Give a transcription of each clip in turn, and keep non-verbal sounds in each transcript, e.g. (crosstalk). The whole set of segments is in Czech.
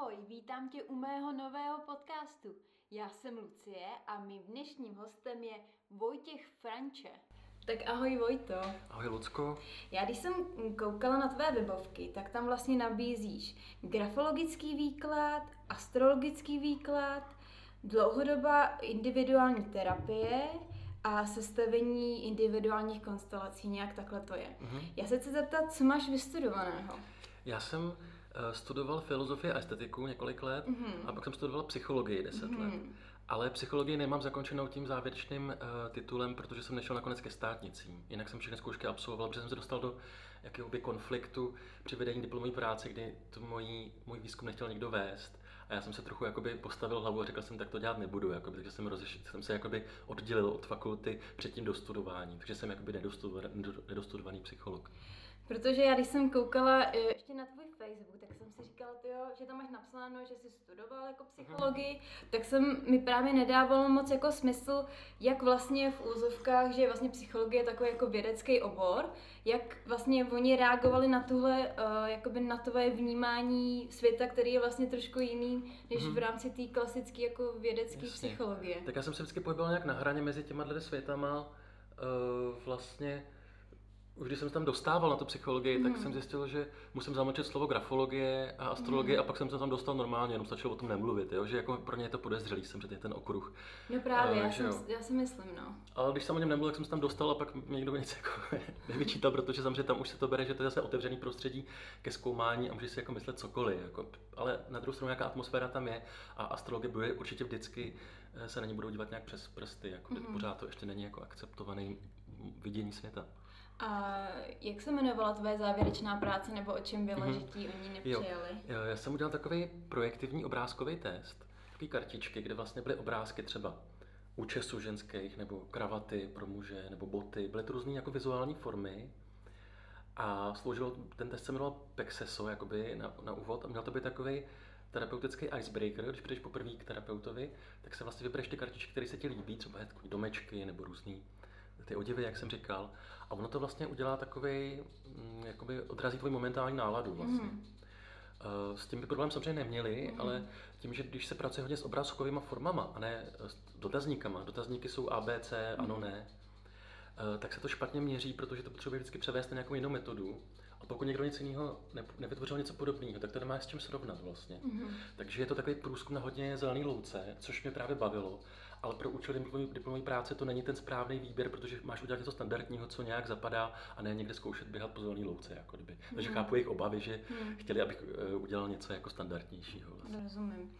Ahoj, vítám tě u mého nového podcastu. Já jsem Lucie a mým dnešním hostem je Vojtěch Franče. Tak ahoj Vojto. Ahoj Lucko. Já když jsem koukala na tvé webovky, tak tam vlastně nabízíš grafologický výklad, astrologický výklad, dlouhodobá individuální terapie a sestavení individuálních konstelací, nějak takhle to je. Mm-hmm. Já se chci zeptat, co máš vystudovaného? Já jsem studoval filozofii a estetiku několik let mm-hmm. a pak jsem studoval psychologii 10 mm-hmm. let. Ale psychologii nemám zakončenou tím závěrečným uh, titulem, protože jsem nešel nakonec ke státnicím. Jinak jsem všechny zkoušky absolvoval, protože jsem se dostal do jakéhoby konfliktu při vedení diplomové práce, kdy to můj, můj výzkum nechtěl někdo vést. A já jsem se trochu jakoby postavil hlavu a řekl jsem, tak to dělat nebudu, jakoby, takže jsem, rozeš, jsem se jakoby oddělil od fakulty před tím dostudování, takže jsem jakoby nedostudovaný, nedostudovaný psycholog. Protože já, když jsem koukala eh, ještě na tvůj Facebook, tak jsem si říkala, tyjo, že tam máš napsáno, že jsi studoval jako psychologii, uh-huh. tak jsem mi právě nedávalo moc jako smysl, jak vlastně v úzovkách, že vlastně psychologie je takový jako vědecký obor, jak vlastně oni reagovali na tuhle, uh, jakoby na tvoje vnímání světa, který je vlastně trošku jiný, než uh-huh. v rámci té klasické jako vědecké psychologie. Tak já jsem se vždycky pohyboval nějak na hraně mezi těma dvěma světama, uh, vlastně už když jsem se tam dostával na tu psychologii, mm. tak hmm. jsem zjistil, že musím zamlčet slovo grafologie a astrologie mm. a pak jsem se tam dostal normálně, jenom stačilo o tom nemluvit, jo? že jako pro ně je to podezřelý, jsem že ten okruh. No právě, uh, já, jsem, já si myslím, no. Ale když jsem o něm nemluvil, tak jsem se tam dostal a pak mi někdo nic jako (laughs) nevyčítal, protože samozřejmě tam už se to bere, že to je zase otevřený prostředí ke zkoumání a může si jako myslet cokoliv. Jako, ale na druhou stranu nějaká atmosféra tam je a astrologie bude určitě vždycky eh, se na ní budou dívat nějak přes prsty, jako mm. pořád to ještě není jako akceptovaný vidění světa. A jak se jmenovala tvoje závěrečná práce, nebo o čem byla, mm-hmm. že ti oni nepřijali? Jo. já jsem udělal takový projektivní obrázkový test, takový kartičky, kde vlastně byly obrázky třeba účesů ženských, nebo kravaty pro muže, nebo boty. Byly to různé jako vizuální formy. A sloužil, ten test se jmenoval Pexeso, jakoby na, na úvod, a měl to být takový terapeutický icebreaker, když přijdeš poprvé k terapeutovi, tak se vlastně vybereš ty kartičky, které se ti líbí, třeba domečky nebo různý ty oděvy, jak jsem říkal. A ono to vlastně udělá takový, mm, jakoby odrazí tvoji momentální náladu vlastně. Mm. S tím by problém samozřejmě neměli, mm. ale tím, že když se pracuje hodně s obrázkovými formama a ne s dotazníkama, dotazníky jsou A, B, C, mm. ano, mhm. ne, eh, tak se to špatně měří, protože to potřebuje vždycky převést na nějakou jinou metodu. A pokud někdo nic jiného nevytvořil něco podobného, tak to nemá s čím srovnat vlastně. Mm-hmm. Takže je to takový průzkum na hodně zelený louce, což mě právě bavilo ale pro účely diplomové práce to není ten správný výběr, protože máš udělat něco standardního, co nějak zapadá a ne někde zkoušet běhat po zelené louce. Jako kdyby. Takže chápu jejich obavy, že hmm. chtěli, abych eh, udělal něco jako standardnějšího. Vlastně. Rozumím.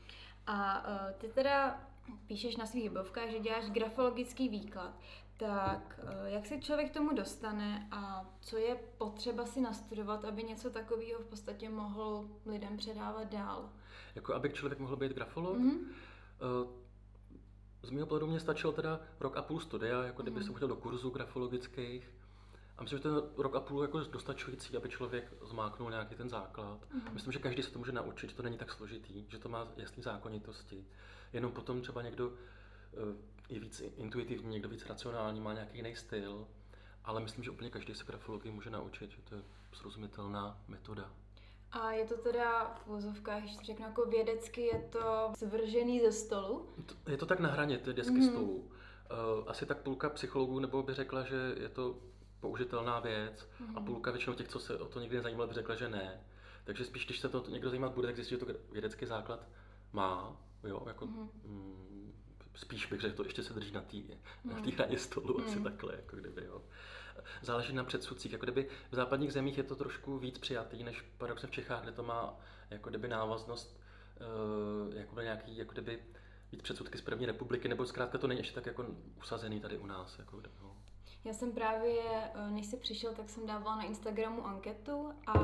A uh, ty teda píšeš na svých webovkách, že děláš grafologický výklad. Tak uh, jak se člověk k tomu dostane a co je potřeba si nastudovat, aby něco takového v podstatě mohl lidem předávat dál? Jako aby člověk mohl být grafolog? Mm-hmm. Uh, z mého pohledu mě stačil teda rok a půl studia, jako kdyby mm. jsem chodil do kurzů grafologických. A myslím, že ten rok a půl je jako dostačující, aby člověk zmáknul nějaký ten základ. Mm. Myslím, že každý se to může naučit, že to není tak složitý, že to má jasné zákonitosti. Jenom potom třeba někdo eh, je víc intuitivní, někdo víc racionální, má nějaký jiný styl. Ale myslím, že úplně každý se grafologii může naučit, že to je srozumitelná metoda. A je to teda v vozovkách, když řeknu jako vědecky, je to zvržený ze stolu? Je to tak na hraně ty desky mm-hmm. stolů. Eh, asi tak půlka psychologů nebo by řekla, že je to použitelná věc mm-hmm. a mhm. půlka většinou těch, co se o to nikdy nezajímalo, by řekla, že ne. Takže spíš, když se to někdo zajímat bude, tak zjistí, že to vědecký základ má. Jo, jako, mm-hmm. mm, spíš bych řekl, to ještě se drží na té mm. hraně stolu, mm. asi takhle, jako kdyby, jo záleží na předsudcích. Jako kdyby v západních zemích je to trošku víc přijatý, než paradoxně v Čechách, kde to má jako kdyby návaznost uh, jako nějaký, jako kdyby víc předsudky z první republiky, nebo zkrátka to není ještě tak jako usazený tady u nás. Jako, no. Já jsem právě, eh, než jsi přišel, tak jsem dávala na Instagramu anketu a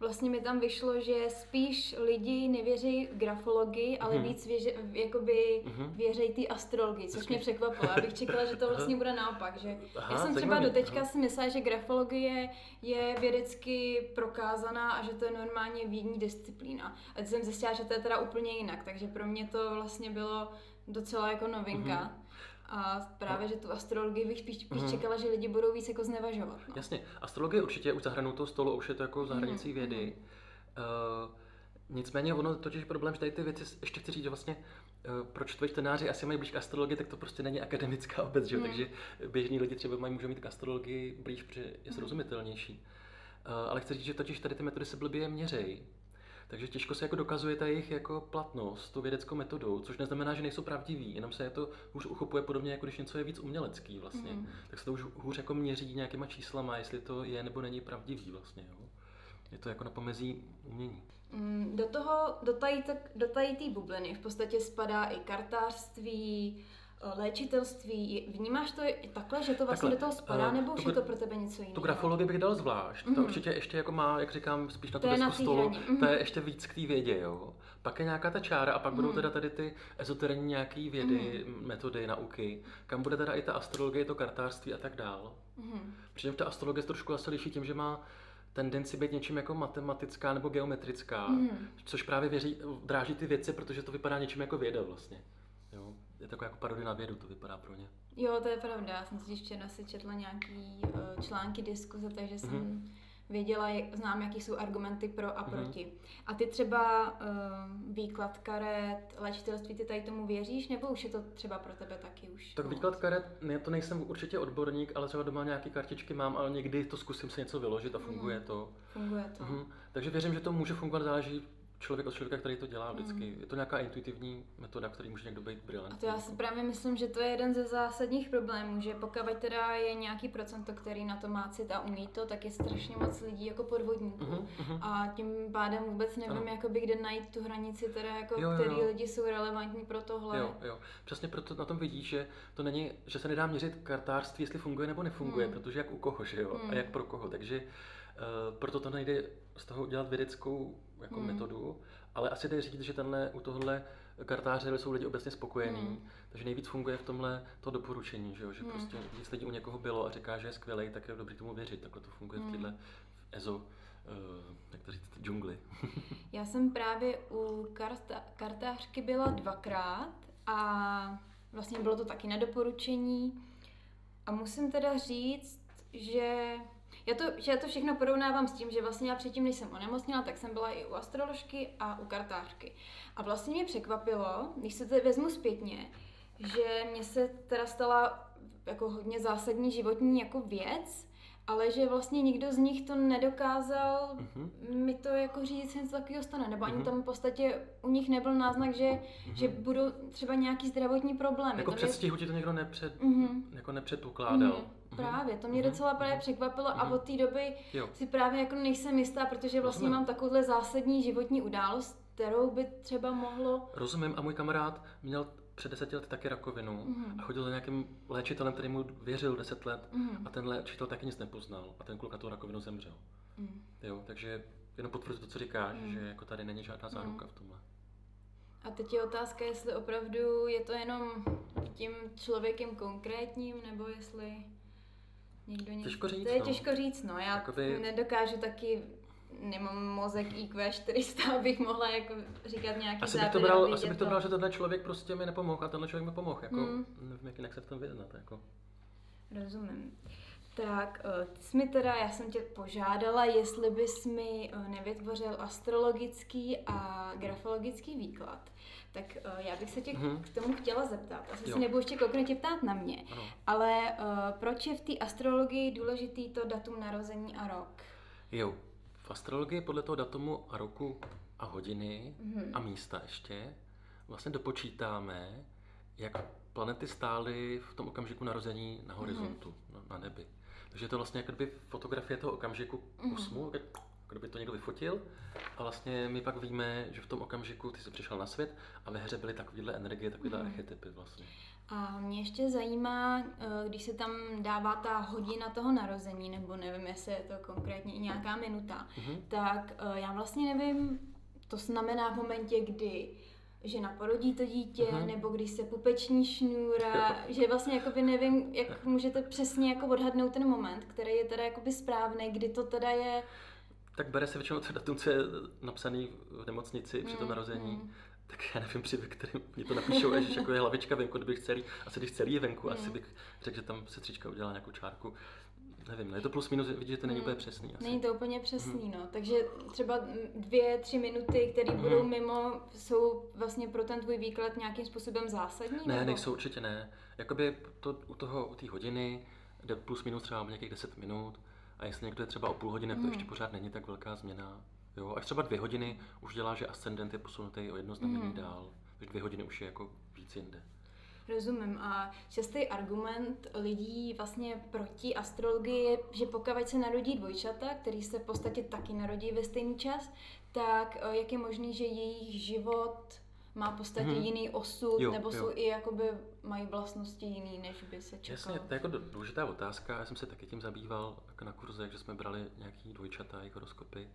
vlastně mi tam vyšlo, že spíš lidi nevěří grafologii, ale hmm. víc věři, jakoby hmm. věří ty astrologii, což mě překvapilo. Já bych čekala, že to vlastně bude naopak. Že (laughs) Aha, já jsem třeba do teďka si myslela, že grafologie je vědecky prokázaná a že to je normálně vědní disciplína. A teď jsem zjistila, že to je teda úplně jinak, takže pro mě to vlastně bylo docela jako novinka. Hmm. A právě, že tu astrologii bych spíš, spíš mm. čekala, že lidi budou víc jako znevažovat. No. Jasně, astrologie určitě už za hranou toho stolu, už je to jako za hranicí mm. vědy. Uh, Nicméně ono totiž problém, že tady ty věci, ještě chci říct, že vlastně eh, proč tvoji čtenáři asi mají blíž k astrologii, tak to prostě není akademická obec, že? Hmm. takže běžní lidi třeba mají, můžou mít k astrologii blíž, protože je hmm. srozumitelnější. Uh, ale chci říct, že totiž tady ty metody se blbě měřejí. Takže těžko se jako dokazuje ta jejich jako platnost tu vědeckou metodou, což neznamená, že nejsou pravdiví, jenom se to už uchopuje podobně, jako když něco je víc umělecký vlastně. Mm. Tak se to už hůř jako měří nějakýma číslama, jestli to je nebo není pravdivý vlastně. Jo. Je to jako na pomezí umění. Mm, do toho, do té bubliny v podstatě spadá i kartářství, léčitelství. Vnímáš to takhle, že to vlastně takhle, do toho spadá, uh, nebo už je to pro tebe něco jiného? Tu grafologii bych dal zvlášť. Mm-hmm. To mhm. určitě ještě jako má, jak říkám, spíš na to tu desku stolu. Mm-hmm. To je ještě víc k té vědě, jo. Pak je nějaká ta čára a pak mm-hmm. budou mhm. teda tady ty ezoterní nějaký vědy, mm-hmm. metody, nauky, kam bude teda i ta astrologie, to kartářství a tak dál. Mm-hmm. Přičemž ta astrologie se trošku asi liší tím, že má tendenci být něčím jako matematická nebo geometrická, mm. což právě věří, dráží ty věci, protože to vypadá něčím jako věda vlastně. Jo? Je taková jako parodie na vědu, to vypadá pro ně. Jo, to je pravda. Já jsem si včera si četla nějaký uh, články, diskuze, takže jsem mm věděla, jak, znám, jaký jsou argumenty pro a mhm. proti. Mm-hmm. A ty třeba uh, výklad karet, léčitelství, ty tady tomu věříš, nebo už je to třeba pro tebe taky už? Tak výklad karet, ne, to nejsem určitě odborník, ale třeba doma nějaké kartičky mám, ale někdy to zkusím se něco vyložit a funguje mm. to. Funguje to. Mm-hmm. Takže věřím, že to může fungovat, záleží člověk od člověka, který to dělá vždycky. Mm. Je to nějaká intuitivní metoda, který může někdo být brilantní. A to já si právě myslím, že to je jeden ze zásadních problémů, že pokud teda je nějaký procento, který na to má cit a umí to, tak je strašně moc lidí jako podvodníků. Mm-hmm. A tím pádem vůbec nevím, jakoby, kde najít tu hranici, teda jako, jo, jo, jo. který lidi jsou relevantní pro tohle. Jo, jo. Přesně proto na tom vidíš, že to není, že se nedá měřit kartářství, jestli funguje nebo nefunguje, mm. protože jak u koho, že jo, mm. a jak pro koho. Takže proto to nejde z toho udělat vědeckou jako mm. metodu, ale asi jde říct, že tenhle, u tohle kartáře jsou lidi obecně spokojení, mm. takže nejvíc funguje v tomhle to doporučení, že, jo? že mm. prostě víc lidí u někoho bylo a říká, že je skvělý, tak je dobrý tomu věřit. Takhle to funguje mm. v téhle EZO, uh, jak to říct, džungli. (laughs) Já jsem právě u karta, kartářky byla dvakrát a vlastně bylo to taky na doporučení a musím teda říct, že já to, já to všechno porovnávám s tím, že vlastně já předtím, než jsem onemocněla, tak jsem byla i u astroložky a u kartářky. A vlastně mě překvapilo, když se to vezmu zpětně, že mě se teda stala jako hodně zásadní životní jako věc, ale že vlastně nikdo z nich to nedokázal uh-huh. mi to jako říct, něco takového stane, nebo ani uh-huh. tam v podstatě u nich nebyl náznak, že, uh-huh. že budou třeba nějaký zdravotní problémy. Jako předstihu ti to někdo nepřed, uh-huh. jako nepředpokládal. Uh-huh. Právě, to mě uh-huh. docela právě překvapilo uh-huh. a od té doby jo. si právě jako nejsem jistá, protože vlastně Rozumím. mám takovouhle zásadní životní událost, kterou by třeba mohlo... Rozumím a můj kamarád měl před deseti lety taky rakovinu mm-hmm. a chodil za nějakým léčitelem, který mu věřil deset let mm-hmm. a ten léčitel taky nic nepoznal a ten kluk na tu rakovinu zemřel. Mm. Jo, takže jenom potvrdit to, co říkáš, mm. že jako tady není žádná mhm. záruka mm. v tomhle. A teď je otázka, jestli opravdu je to jenom tím člověkem konkrétním, nebo jestli někdo někdo... Těžko říct, To je no. těžko říct, no. Já Jakoby... nedokážu taky nemám mozek IQ 400, (laughs) abych mohla jako říkat nějaký asi bych to bral, Asi bych to bral, že tenhle člověk prostě mi nepomohl a tenhle člověk mi pomohl. Jako, hmm. Nevím, jak jinak se v tom vyznat. Jako. Rozumím. Tak, eh, ty jsi mi teda, já jsem tě požádala, jestli bys mi eh, nevytvořil astrologický a grafologický výklad. Tak eh, já bych se tě hmm. k tomu chtěla zeptat. Asi jo. se nebudu ještě konkrétně ptát na mě. Ano. Ale uh, proč je v té astrologii důležitý to datum narození a rok? Jo, astrologii podle toho datumu a roku a hodiny mm-hmm. a místa ještě vlastně dopočítáme, jak planety stály v tom okamžiku narození na horizontu, mm-hmm. na, na nebi. Takže je to vlastně jako kdyby fotografie toho okamžiku kosmu, mm-hmm. jako kdyby to někdo vyfotil a vlastně my pak víme, že v tom okamžiku ty jsi přišel na svět a ve hře byly takovéhle energie, takovéhle mm-hmm. archetypy vlastně. A mě ještě zajímá, eh, když se tam dává ta hodina toho narození, nebo nevím, jestli je to konkrétně i nějaká minuta, mm-hmm. tak eh, já vlastně nevím, to znamená v momentě, kdy žena porodí to dítě, uh-huh. nebo když se pupeční šňůra, že vlastně jakoby nevím, jak můžete přesně jako odhadnout ten moment, který je teda jakoby správný, kdy to teda je... Tak bere se většinou to datum, co je napsaný v nemocnici mm, při tom narození. Mm tak já nevím, při kterým mě to napíšou, že (laughs) jako je hlavička venku, kdybych celý, asi když celý je venku, mm. asi bych řekl, že tam sestřička udělala nějakou čárku. nevím, je to plus minus, vidíte, že to není Hmm. úplně přesný asi. Není to úplně přesný, no. Takže třeba dvě, tři minuty, které Mhm. budou mimo, jsou vlastně pro ten tvůj výklad nějakým způsobem zásadní? Ne, nebo? nejsou určitě ne. Jakoby to, u toho, u té hodiny jde plus minus třeba nějakých 10 minut a jestli někdo je třeba o půl hodiny, tak to Mhm. ještě pořád není tak velká změna. Jo, až třeba dvě hodiny už dělá, že ascendent je posunutý o jedno znamení Mhm. dál. Takže dvě hodiny už je jako víc jinde. Rozumím. A častý argument lidí vlastně proti astrologii je, že pokud se narodí dvojčata, který se v podstatě taky narodí ve stejný čas, tak eh, jak je možný, že jejich život má v podstatě Mhm. jiný osud, Jo, nebo jo. jsou i jakoby mají vlastnosti jiný, než by se čekalo. Jasně, to je jako důležitá otázka. Já jsem se taky tím zabýval jako na kurzech, že jsme brali nějaký dvojčata, jejich horoskopy.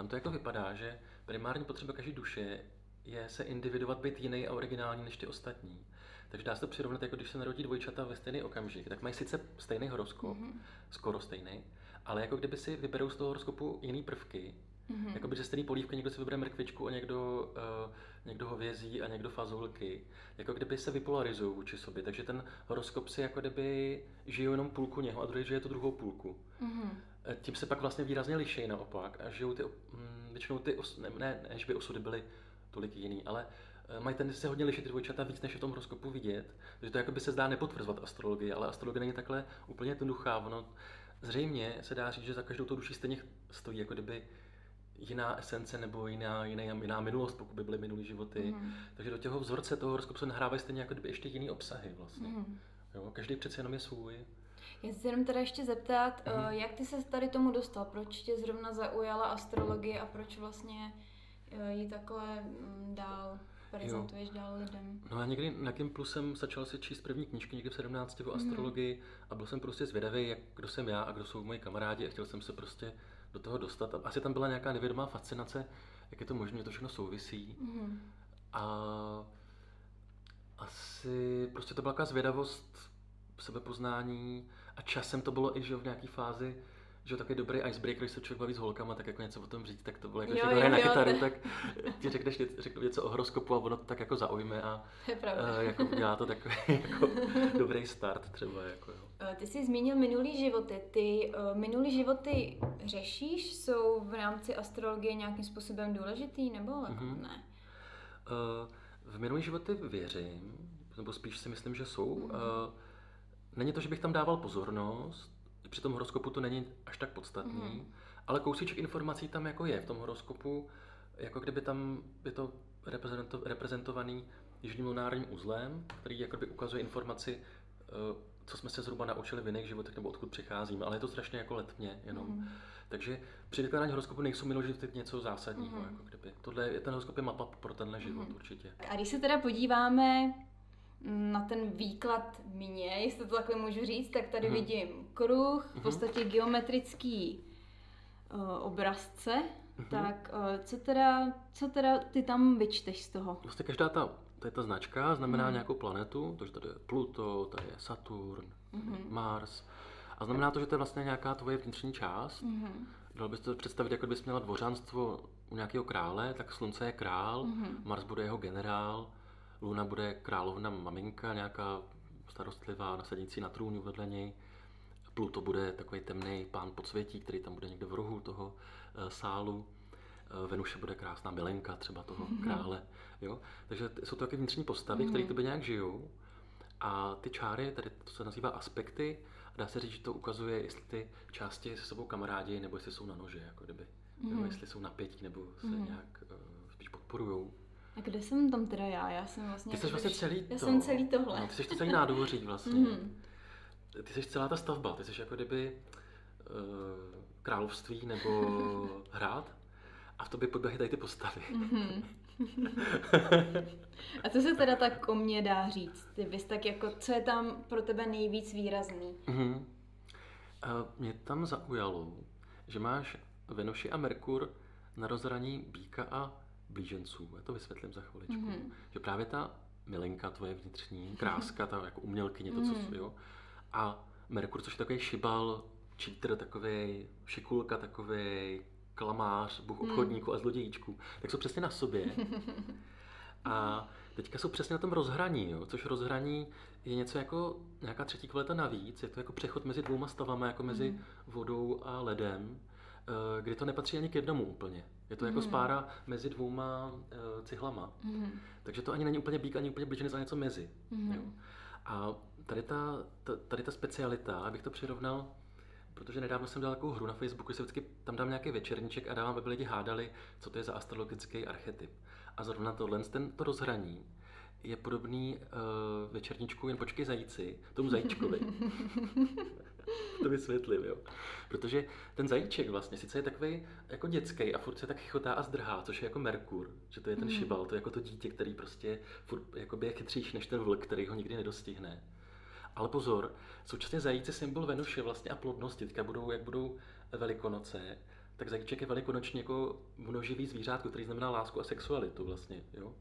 Tam to jako vypadá, že primární potřeba každé duše je se individovat, být jiný a originální než ty ostatní. Takže dá se to přirovnat, jako když se narodí dvojčata ve stejný okamžik, tak mají sice stejný horoskop, Mhm. skoro stejný, ale jako kdyby si vyberou z toho horoskopu jiný prvky, Mhm. jako by ze stejný polívky někdo si vybere mrkvičku a někdo, uh, někdo hovězí a někdo fazolky. Jako kdyby se vypolarizují vůči sobě. Takže ten horoskop si jako kdyby žijou jenom půlku něho a druhý žije tu druhou půlku. Mhm. Eh, Tím se pak vlastně výrazně liší naopak a žijou ty, mm, většinou ty, os, ne, ne, ne, že by osudy byly tolik jiný, ale eh, mají tendenci se hodně lišit ty dvojčata víc, než je v tom horoskopu vidět. Takže to jako by se zdá nepotvrzovat astrologii, ale astrologie není takhle úplně jednoduchá. Ono, zřejmě se dá říct, že za každou tou duší stejně stojí jako kdyby jiná esence nebo jiná, jiná, jiná minulost, pokud by byly minulý životy. Mhm. Takže do těho vzorce toho horoskopu se nahrávají stejně jako kdyby ještě jiný obsahy vlastně. Mhm. Jo, každý přece jenom je svůj. Já se jenom teda ještě zeptat, uh, jak ty se tady tomu dostal? Proč tě zrovna zaujala astrologie a proč vlastně uh, ji takhle mm, dál prezentuješ dál lidem? No a někdy na Gimplu jsem začal si číst první knížky někdy v 17 o Mhm. astrologii a byl jsem prostě zvědavý, jak, kdo jsem já a kdo jsou moji kamarádi a chtěl jsem se prostě do toho dostat. A asi tam byla nějaká nevědomá fascinace, jak je to možné, to všechno souvisí. Mhm. A asi prostě to byla taková zvědavost, sebepoznání a časem to bylo i že v nějaké fázi, že takový dobrý icebreaker, když se člověk baví s holkama, tak jako něco o tom říct, tak to bylo jako, Jo, že hraje na kytaru, tak ti řekneš něco, něco o horoskopu a ono to tak jako zaujme a uh, jako udělá to takový (laughs) jako dobrý start třeba, jako jo. Uh, Ty jsi zmínil minulý životy. Ty uh, minulý životy řešíš? Jsou v rámci astrologie nějakým způsobem důležitý nebo Mhm. ne? Uh, v minulý životy věřím, nebo spíš si myslím, že jsou. Uh, Mhm. Není to, že bych tam dával pozornost, při tom horoskopu to není až tak podstatný, Mhm. ale kousíček informací tam jako je v tom horoskopu, jako kdyby tam je to reprezento, reprezentovaný jižním lunárním uzlem, který jakoby ukazuje informaci, uh, co jsme se zhruba naučili v jiných životech nebo odkud přicházíme, ale je to strašně jako letmě jenom. Mhm. Takže při vykládání horoskopu nejsou minulý životy něco zásadního. Mhm. Jako kdyby. Tohle je, ten horoskop je mapa pro tenhle život Mhm. určitě. A když se teda podíváme mm, na ten výklad mě, jestli to takhle můžu říct, tak tady Mhm. vidím kruh, v Mhm. podstatě geometrický uh, obrazce. Mhm. Tak uh, co teda, co teda ty tam vyčteš z toho? Vlastně každá ta, to je ta značka, znamená Mhm. nějakou planetu, takže tady je Pluto, tady je Saturn, Mhm. Mars. A znamená to, že to je vlastně nějaká tvoje vnitřní část. Mhm. Dal bys to představit, jako kdybys měla dvořanstvo u nějakého krále, tak Slunce je král, Mhm. Mars bude jeho generál, Luna bude královna maminka, nějaká starostlivá, nasadící na trůnu vedle něj. Pluto bude takový temný pán podsvětí, který tam bude někde v rohu toho eh, sálu. Eh, Venuše bude krásná milenka třeba toho krále. Jo? Takže jsou to taky vnitřní postavy, které Mhm. tebe nějak žijou. A ty čáry, tady to se nazývá aspekty, a dá se říct, že to ukazuje, jestli ty části se sebou kamarádi, nebo jestli jsou na nože, jako kdyby. Jo, Mhm. jestli jsou napětí, nebo se Mhm. nějak uh, spíš podporujou. A kde jsem tam teda já? Já jsem vlastně... Ty jsi jakoby vlastně celý Já to. jsem celý tohle. No, ty jsi to celý nádvoří vlastně. Mhm. Ty jsi celá ta stavba, ty jsi jako kdyby uh, království nebo (laughs) hrad a v tobě podběhají tady ty postavy. Mhm. A co se teda tak o mě dá říct? Ty bys tak jako, co je tam pro tebe nejvíc výrazný? Mhm. A mě tam zaujalo, že máš Venuši a Merkur na rozhraní býka a blíženců. Já to vysvětlím za chviličku. Mhm. Že právě ta milenka tvoje vnitřní, kráska, ta jako umělkyně, to, co Mhm. jo. A Merkur, což je takový šibal, cheater, takový šikulka, takový klamář, bůh Mhm. obchodníků a zlodějíčků, tak jsou přesně na sobě. (laughs) A teďka jsou přesně na tom rozhraní, jo, což rozhraní je něco jako nějaká třetí kvalita navíc, je to jako přechod mezi dvouma stavama, jako mezi mm. vodou a ledem, kdy to nepatří ani k jednomu úplně. Je to mm. jako spára mezi dvouma uh, cihlama. Mm. Takže to ani není úplně bík, ani úplně blíženec, ale něco mezi. Mm. Jo. A tady ta, tady ta specialita, abych to přirovnal, protože nedávno jsem dal takovou hru na Facebooku, že se vždycky tam dám nějaký večerníček a dávám, aby lidi hádali, co to je za astrologický archetyp. A zrovna tohle, ten, to rozhraní, je podobný uh, večerníčku, jen počkej zajíci, tomu zajíčkovi. (laughs) (laughs) to vysvětlím, jo. Protože ten zajíček vlastně sice je takový jako dětský a furt se tak chotá a zdrhá, což je jako Merkur, že to je ten mm. šibal, to je jako to dítě, který prostě furt jakoby je chytřejší než ten vlk, který ho nikdy nedostihne. Ale pozor, současně zajíci symbol Venuše vlastně a plodnosti, teďka budou, jak budou velikonoce, tak zajíček je velikonoční jako množivý zvířátko, který znamená lásku a sexualitu vlastně, jo.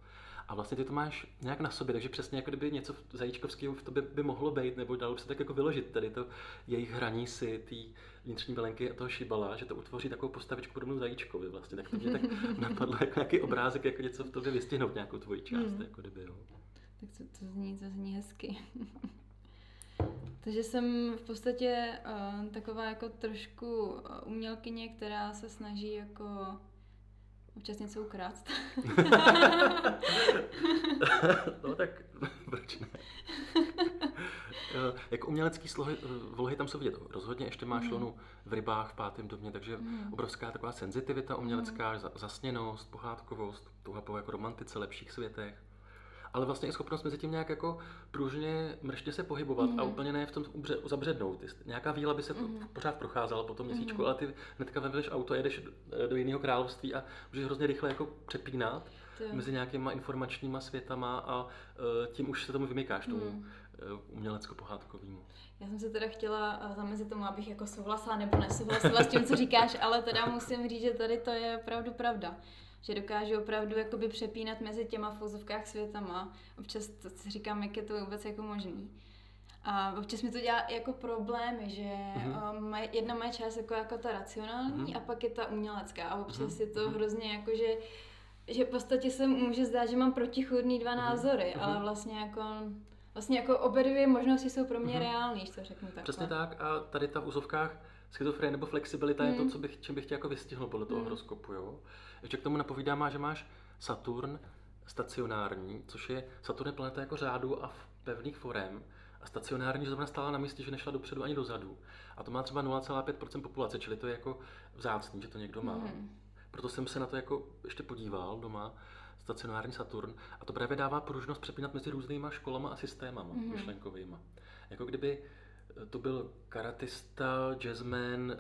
A vlastně ty to máš nějak na sobě, takže přesně jako kdyby něco zajíčkovského v tobě by mohlo být, nebo dalo by se tak jako vyložit tady to jejich hraní si, ty vnitřní belenky a toho šibala, že to utvoří takovou postavičku podobnou zajíčkovi vlastně. Tak to mě tak (laughs) napadlo jako nějaký obrázek, jako něco v tobě vystihnout, nějakou tvoji část, mm. jako kdyby, jo. Tak to, to zní, to zní hezky. (laughs) Takže jsem v podstatě uh, taková jako trošku umělkyně, která se snaží jako občas něco ukrást. (laughs) no tak (laughs) proč ne? (laughs) jako umělecký slohy, vlohy tam jsou vidět. Rozhodně ještě máš mm. lonu v rybách v pátém domě, takže mm. obrovská taková senzitivita umělecká, mm. zasněnost, pohádkovost, touha po jako romantice, lepších světech ale vlastně i schopnost mezi tím nějak jako pružně, mrště se pohybovat mm. a mhm. úplně ne v tom ubře, zabřednout. Nějaká víla by se mm. pořád procházela po tom měsíčku, mm. ale ty hnedka vemeš auto, jedeš do jiného království a můžeš hrozně rychle jako přepínat to. mezi nějakýma informačníma světama a uh, tím už se tomu vymykáš, tomu mm. uh, umělecko-pohádkovému. Já jsem se teda chtěla e, zamezit tomu, abych jako souhlasila nebo nesouhlasila s tím, co říkáš, ale teda musím říct, že tady to je opravdu pravda že dokážu opravdu jakoby přepínat mezi těma fouzovkách světama. Občas to si říkám, jak je to vůbec jako možný. A občas mi to dělá jako problémy, že mm-hmm. jedna moje část jako, jako ta racionální mm-hmm. a pak je ta umělecká. A občas mm-hmm. je to mhm. hrozně jako, že, že v podstatě se může zdát, že mám protichůdný dva mm-hmm. názory, mm-hmm. ale vlastně jako vlastně jako obě dvě možnosti jsou pro mě mm-hmm. reální, co řeknu tak. Přesně tak a tady ta v úzovkách schizofrenie nebo flexibilita mm. je to, mhm. co bych, čím bych chtěl jako vystihnout podle toho mm. horoskopu. Jo? Ještě k tomu napovídá má, že máš Saturn stacionární, což je Saturn je planeta jako řádu a v pevných forem, a stacionární, že zrovna stála na místě, že nešla dopředu ani dozadu. A to má třeba 0,5% populace, čili to je jako vzácný, že to někdo má. Mm. Proto jsem se na to jako ještě podíval doma, stacionární Saturn, a to právě dává pružnost přepínat mezi různýma školama a systémama mm. myšlenkovýma. Jako kdyby to byl karatista, jazzman, eh,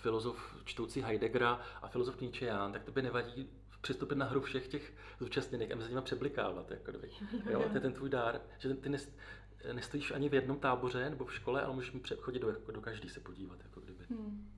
filozof čtoucí Heideggera a filozof Nietzschean, tak to by nevadí přistupit na hru všech těch zúčastněných a mezi nimi přeblikávat. Jako kdyby. Jo, to je ten tvůj dár, že ty nestojíš ani v jednom táboře nebo v škole, ale můžeš chodit do, do každý se podívat. Jako kdyby. Hmm.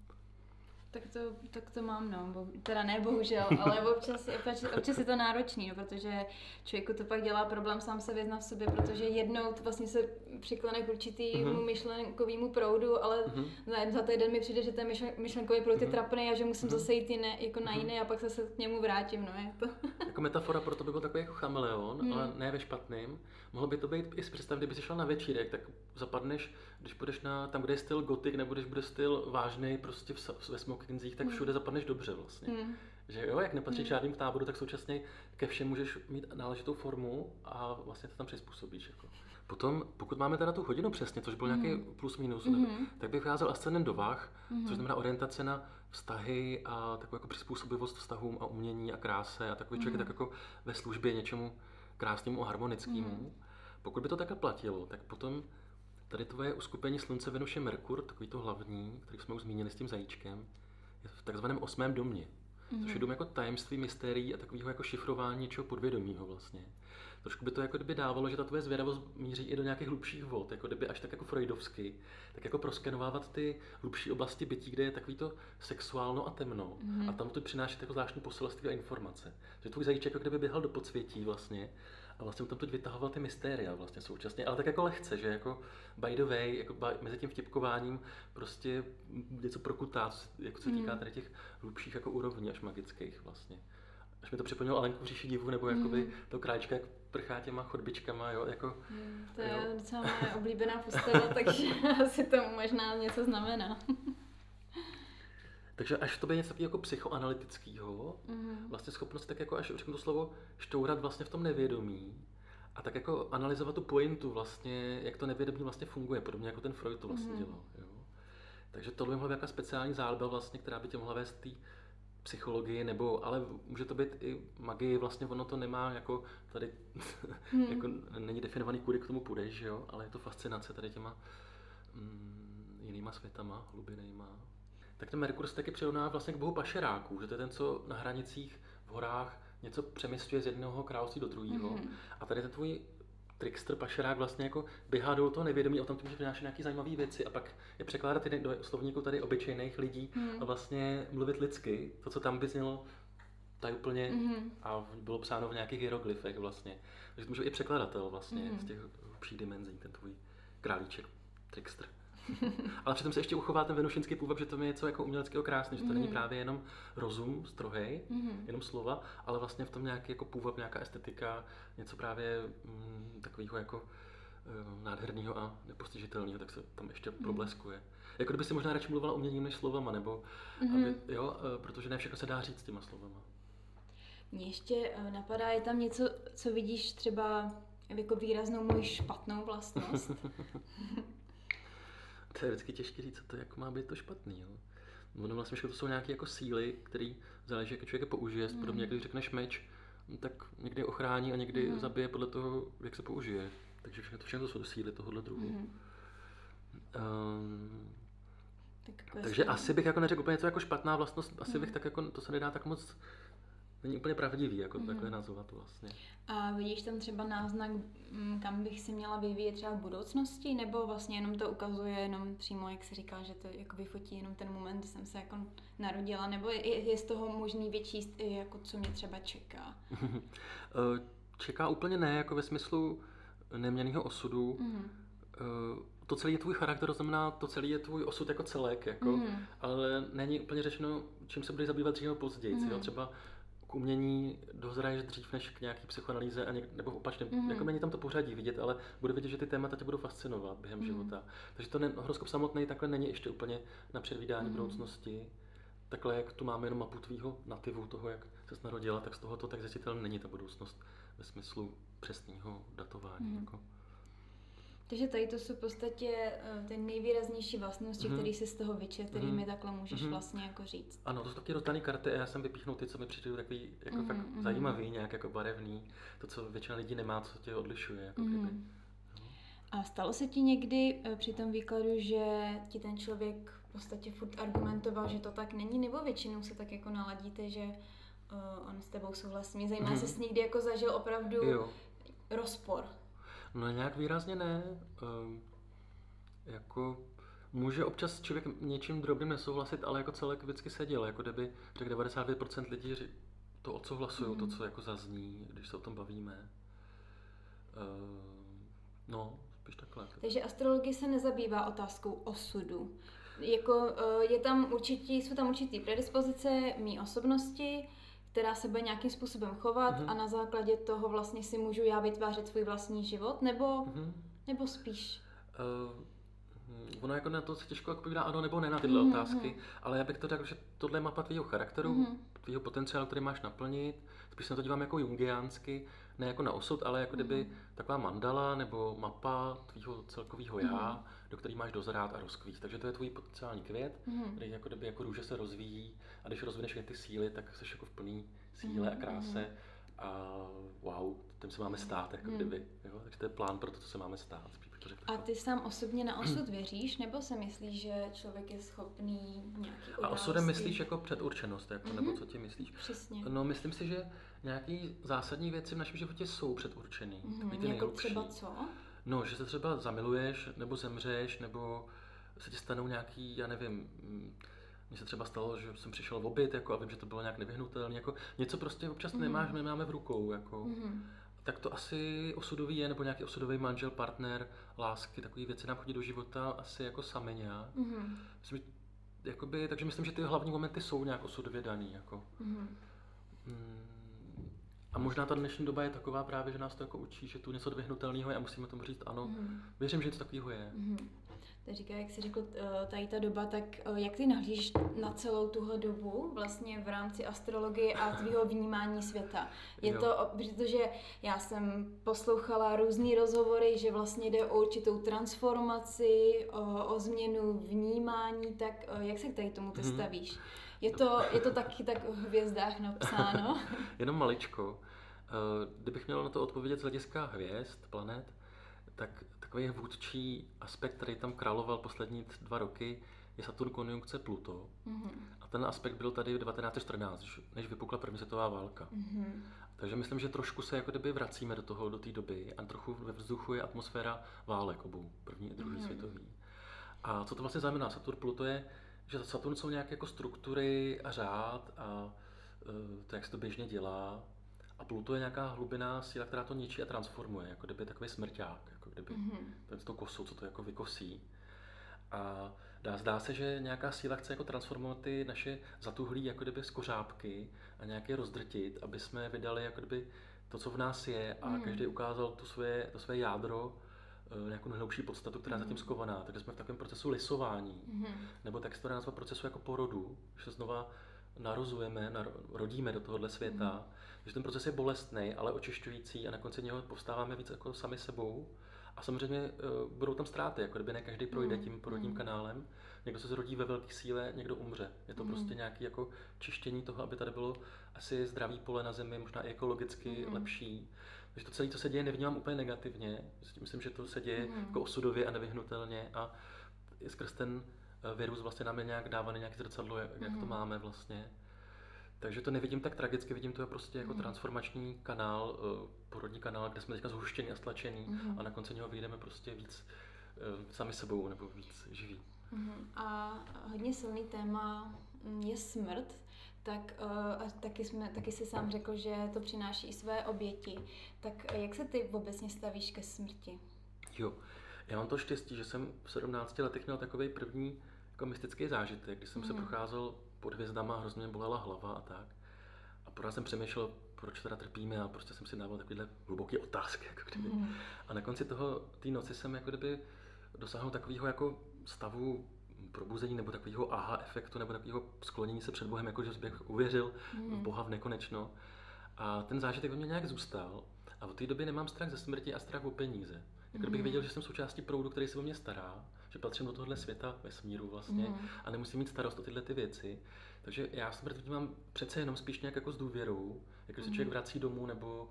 Tak to, tak to mám, no. Bo, teda ne, bohužel, (laughs) ale občas, občas, občas je to náročný, no, protože člověku to pak dělá problém sám se vyznat v sobě, protože jednou to vlastně se přiklene k určitýmu uh-huh. myšlenkovému proudu, ale uh-huh. za týden mi přijde, že ten myšlenkový proud je uh-huh. trapný a že musím uh-huh. zase jít jiné, jako na jiné a pak se k němu vrátím, no je to. (laughs) jako metafora pro to by byl takový jako chameleon, uh-huh. ale ne ve špatným. Mohlo by to být i představ, kdyby jsi šla na večírek, tak zapadneš, když půjdeš na tam, kde je styl gotik, nebo když bude styl vážný, prostě v, ve smokingsích, tak všude zapadneš dobře vlastně. Mm. Že jo, jak nepatříš mm. žádným táboru, tak současně ke všem můžeš mít náležitou formu a vlastně to tam přizpůsobíš. Jako. Potom, pokud máme teda tu hodinu přesně, což byl mm. nějaký plus minus, mm. tak bych vycházel ascendent do vah, mm. což znamená orientace na vztahy a takovou jako přizpůsobivost vztahům a umění a kráse a takový mm. člověk tak jako ve službě něčemu krásnému a harmonickému. Mm. Pokud by to takhle platilo, tak potom tady tvoje uskupení Slunce, Venuše, Merkur, takový to hlavní, který jsme už zmínili s tím zajíčkem, je v takzvaném osmém domě. Mm-hmm. Což je mhm. dům jako tajemství, mystérií a takového jako šifrování něčeho podvědomího vlastně. Trošku by to jako kdyby dávalo, že ta tvoje zvědavost míří i do nějakých hlubších vod, jako kdyby až tak jako freudovsky, tak jako proskenovávat ty hlubší oblasti bytí, kde je takový to sexuálno a temno. Mm-hmm. A tam to přináší jako zvláštní poselství a informace. Že tvůj zajíček jako kdyby běhal do podsvětí vlastně a vlastně tam teď vytahoval ty mystéria vlastně současně, ale tak jako lehce, že jako by the way, jako by, mezi tím vtipkováním prostě něco prokutá, jako se týká mm. tady těch hlubších jako úrovní až magických vlastně. až mi to připomnělo Alenku v říši divu, nebo jakoby mm. to kráčka, jak prchá těma chodbičkama, jo, jako... Mm, to je jo. docela moje oblíbená postava, (laughs) takže asi to možná něco znamená. Takže až to bude něco takového jako psychoanalytického, mm-hmm. vlastně schopnost tak jako až řeknu to slovo, štourat vlastně v tom nevědomí a tak jako analyzovat tu pointu vlastně, jak to nevědomí vlastně funguje, podobně jako ten Freud to vlastně mm-hmm. dělal. Jo. Takže to by mohla být nějaká speciální záliba vlastně, která by tě mohla vést té psychologii, nebo, ale může to být i magie, vlastně ono to nemá jako tady, mm. (laughs) jako není definovaný, kudy k tomu půjdeš, jo, ale je to fascinace tady těma mm, jinýma světama, hlubinejma. Tak ten Merkur se taky přirovná vlastně k bohu pašeráků, že to je ten, co na hranicích v horách něco přemysťuje z jednoho království do druhého. Mm. A tady ten tvůj trickster, pašerák vlastně jako běhá do toho nevědomí, o tom může přinášet nějaké zajímavé věci a pak je překládat do slovníku tady obyčejných lidí mm. a vlastně mluvit lidsky, to, co tam by znělo tak úplně mm. a bylo psáno v nějakých hieroglyfech vlastně. Takže to může i překladatel vlastně mm. z těch hlubších dimenzí, ten tvůj králíček, trickster. (laughs) Ale přitom se ještě uchová ten venušinský půvab, že to je něco jako uměleckého krásné, že to mm. není mhm. právě jenom rozum, strohej, mm. jenom slova, ale vlastně v tom nějaký jako půvab, nějaká estetika, něco právě mm, takového jako uh, nádherného a nepostižitelného, tak se tam ještě mm. probleskuje. Jako kdyby si možná radši mluvila uměním než slovama, nebo mm. aby, jo, uh, protože ne všechno se dá říct těma slovama. Mně ještě uh, napadá, je tam něco, co vidíš třeba jako výraznou moji špatnou vlastnost? (laughs) to je vždycky těžké říct, co to jako má být to špatný. Jo. Ono vlastně to jsou nějaké jako síly, které záleží, jak člověk je použije. Mm. Podobně, když řekneš meč, tak někdy ochrání a někdy mm. zabije podle toho, jak se použije. Takže všechno, to všechno jsou síly tohohle druhu. Mm. Um, tak takže asi bych jako neřekl úplně něco jako špatná vlastnost, asi mm. bych tak jako, to se nedá tak moc není úplně pravdivý, jako mm. takhle nazvat vlastně. A vidíš tam třeba náznak, mm, kam bych si měla vyvíjet třeba v budoucnosti, nebo vlastně jenom to ukazuje jenom přímo, jak se říká, že to jako vyfotí jenom ten moment, kdy jsem se jako narodila, nebo je, je z toho možný vyčíst jako co mě třeba čeká? (laughs) Eh, čeká úplně ne, jako ve smyslu neměného osudu. Mm. To celé je tvůj charakter, to znamená, to celé je tvůj osud jako celek, jako, mm. ale není úplně řečeno, čím se budeš zabývat dřív nebo později. Mm. Jo? Třeba k umění dozraješ dřív než k nějaký psychoanalýze, a něk, nebo opačně, mm-hmm. jako není tam to pořadí vidět, ale bude vidět, že ty témata tě budou fascinovat během mm-hmm. života. Takže to ne, horoskop samotný takhle není ještě úplně na předvídání mm-hmm. budoucnosti. Takhle, jak tu máme jenom mapu tvýho nativu, toho, jak se narodila, tak z toho to tak zjistitelně není ta budoucnost ve smyslu přesného datování. Mm-hmm. Jako. Takže tady to jsou v podstatě eh, ty nejvýraznější vlastnosti, mm-hmm. které si z toho vyčet, který mm-hmm. mi takhle můžeš mm-hmm. vlastně jako říct. Ano, to jsou taky rotané karty a já jsem vypíchnul ty, co mi přijdou takový jako mm-hmm. fakt mm-hmm. zajímavý, nějak jako barevný, to, co většina lidí nemá, co tě odlišuje. Jako mm-hmm. kdyby. A stalo se ti někdy eh, při tom výkladu, že ti ten člověk v podstatě furt argumentoval, že to tak není, nebo většinou se tak jako naladíte, že uh, on s tebou souhlasí? Mě zajímá, mm-hmm. jestli jsi někdy jako zažil opravdu jo. rozpor No nějak výrazně ne. Um, jako může občas člověk něčím drobným nesouhlasit, ale jako celek vždycky seděl, jako kdyby řekl 95% lidí to odsouhlasují, mm. to, co jako zazní, když se o tom bavíme. Um, no, spíš takhle. Takže astrologie se nezabývá otázkou osudu. Jako je tam určitý, jsou tam určitý predispozice mý osobnosti, která se bude nějakým způsobem chovat mm-hmm. a na základě toho vlastně si můžu já vytvářet svůj vlastní život, nebo, mm-hmm. nebo spíš? Uh, ono jako na to se těžko odpovídá ano nebo ne na tyhle mm-hmm. otázky, ale já bych to řekl, že tohle je mapa tvýho charakteru, mm-hmm. tvýho potenciálu, který máš naplnit, spíš se na to dívám jako jungiánsky, ne jako na osud, ale jako kdyby mm-hmm. taková mandala nebo mapa tvýho celkového já, mm-hmm. Do který máš dozrát a rozkvít. Takže to je tvůj potenciální květ, mm-hmm. který jako kdyby jako růže se rozvíjí a když rozvineš ty síly, tak jsi jako v plný síle mm-hmm. a kráse mhm. a wow, tím se máme stát, jako mm-hmm. kdyby. Jo? Takže to je plán pro to, co se máme stát. A ty sám osobně na osud věříš, nebo se myslíš, že člověk je schopný nějaký události? A osudem myslíš jako předurčenost, jako, mm-hmm. nebo mhm. co ti myslíš? Přesně. No, myslím si, že nějaký zásadní věci v našem životě jsou předurčený. Mm-hmm. Jako nejlepší. třeba co? No, že se třeba zamiluješ, nebo zemřeš, nebo se ti stanou nějaký, já nevím, mně se třeba stalo, že jsem přišel v obyt jako, a vím, že to bylo nějak nevyhnutelné. Jako, něco prostě občas mm-hmm. nemáš, nemáme v rukou. Jako. Mm-hmm. Tak to asi osudový je, nebo nějaký osudový manžel, partner, lásky, takové věci nám chodí do života asi jako sami nějak. Mm-hmm. Myslím, jakoby, takže myslím, že ty hlavní momenty jsou nějak osudově daný. Jako. Mm-hmm. Mm, A možná ta dnešní doba je taková právě, že nás to jako učí, že tu něco dvihnutelného je a musíme tomu říct ano. Mm. Věřím, že něco takového je. Mm. To říká, jak jsi řekl, eh, tady ta doba, tak eh, jak ty nahlížíš na celou tuhle dobu vlastně v rámci astrologie a tvýho (laughs) vnímání světa? Je jo. to, protože já jsem poslouchala různé rozhovory, že vlastně jde o určitou transformaci, o, o změnu vnímání, tak eh, jak se k tady tomu ty hmm. stavíš? Je to, je to taky tak v hvězdách napsáno? (laughs) Jenom maličko. Kdybych měl na to odpovědět z hlediska hvězd, planet, tak takový vůdčí aspekt, který tam královal poslední dva roky, je Saturn konjunkce Pluto. Mm-hmm. A ten aspekt byl tady v 1914, než vypukla první světová válka. Mm-hmm. Takže myslím, že trošku se jako kdyby vracíme do toho, do té doby a trochu ve vzduchu je atmosféra válek obou, první i druhý mm-hmm. světový. A co to vlastně znamená? Saturn Pluto je, že Saturn jsou nějaké jako struktury a řád a e, to, jak se to běžně dělá. A Pluto je nějaká hlubiná síla, která to ničí a transformuje, jako kdyby takový smrťák kdyby mm-hmm. tou kosou, co to jako vykosí. A dá, zdá se, že nějaká síla chce jako transformovat ty naše zatuhlí jako kdyby skořápky a nějaké rozdrtit, aby jsme vydali jako kdyby to, co v nás je a mm. každý ukázal to své, to své jádro, eh, nějakou nejhlubší podstatu, která mm. je zatím skovaná. Takže jsme v takovém procesu lisování, mm. nebo tak se to nazvat procesu jako porodu, že se znova narozujeme, rodíme do tohohle světa. Mm. Takže ten proces je bolestný, ale očišťující a na konci něho povstáváme víc jako sami sebou a samozřejmě uh, budou tam ztráty, jako kdyby ne každý projde mm. tím porodním mm. kanálem. Někdo se zrodí ve velké síle, někdo umře. Je to mm. prostě nějaké jako čištění toho, aby tady bylo asi zdravý pole na zemi, možná i ekologicky mm. lepší. Takže to celé, co se děje, nevnímám úplně negativně. Myslím, že to se děje mm. jako osudově a nevyhnutelně a skrz ten virus vlastně nám je nějak dávaný nějaké zrcadlo, jak, mm. jak to mm. máme vlastně. Takže to nevidím tak tragicky, vidím to prostě jako mm. transformační kanál, eh, porodní kanál, kde jsme teďka zhuštěni a stlačení mm. a na konci něho vyjdeme prostě víc eh, sami sebou nebo víc živí. Mm. A hodně silný téma mm, je smrt, tak a taky, jsme, taky si sám řekl, že to přináší i své oběti. Tak jak se ty obecně stavíš ke smrti? Jo, já mám to štěstí, že jsem v 17 letech měl takový první jako mystický zážitek, kdy jsem mm. se procházel pod hvězdama, hrozně mě bolela hlava a tak. A pořád jsem přemýšlel, proč teda trpíme a prostě jsem si dával takovýhle hluboký otázky. Jako kdyby. Mm. A na konci toho, té noci jsem jako kdyby dosáhnul takového jako stavu probuzení nebo takového aha efektu nebo takového sklonění se před Bohem, jako že bych uvěřil mm. v Boha v nekonečno. A ten zážitek ve mně nějak zůstal. A od té doby nemám strach ze smrti a strach o peníze. Jako bych věděl, že jsem součástí proudu, který se o mě stará, že patřím do tohohle světa vesmíru vlastně mm. a nemusím mít starost o tyhle ty věci. Takže já smrt vnímám přece jenom spíš nějak jako s důvěrou, jako se člověk mhm. vrací domů nebo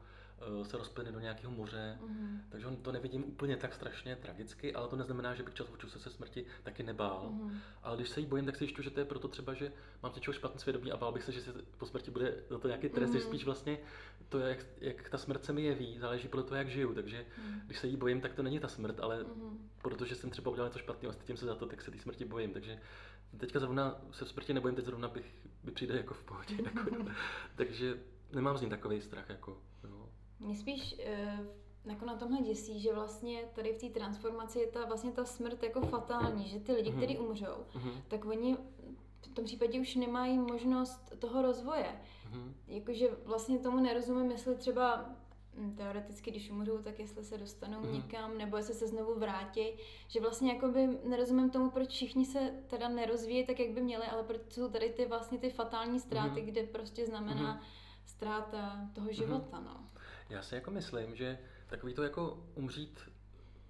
se rozplyne do nějakého moře. Mm. Takže on to nevidím úplně tak strašně tragicky, ale to neznamená, že bych čas od se se smrti taky nebál. Mm. Ale když se jí bojím, tak si jišťu, že to je proto třeba, že mám něčeho špatný svědomí a bál bych se, že se po smrti bude za to nějaký trest, mm. že spíš vlastně to, jak, jak ta smrt se mi jeví, záleží podle toho, jak žiju. Takže mm. když se jí bojím, tak to není ta smrt, ale mm. protože jsem třeba udělal něco špatného a stydím se za to, tak se té smrti bojím. Takže teďka zrovna se v smrti nebojím, teď zrovna bych, by přijde jako v pohodě. Jako, (laughs) takže nemám z ní takový strach. Jako. Mě spíš uh, jako na tomhle děsí, že vlastně tady v té transformaci je ta, vlastně ta smrt jako fatální, že ty lidi, mm-hmm. kteří umřou, mm-hmm. tak oni v tom případě už nemají možnost toho rozvoje. Mm-hmm. Jakože vlastně tomu nerozumím, jestli třeba hm, teoreticky, když umřou, tak jestli se dostanou mm. někam, nebo jestli se znovu vrátí, že vlastně jakoby nerozumím tomu, proč všichni se teda nerozvíjí tak, jak by měli, ale proč jsou tady ty vlastně ty fatální ztráty, mm. kde prostě znamená mm. ztráta toho mhm. života, mm. no. Já si jako myslím, že takový to jako umřít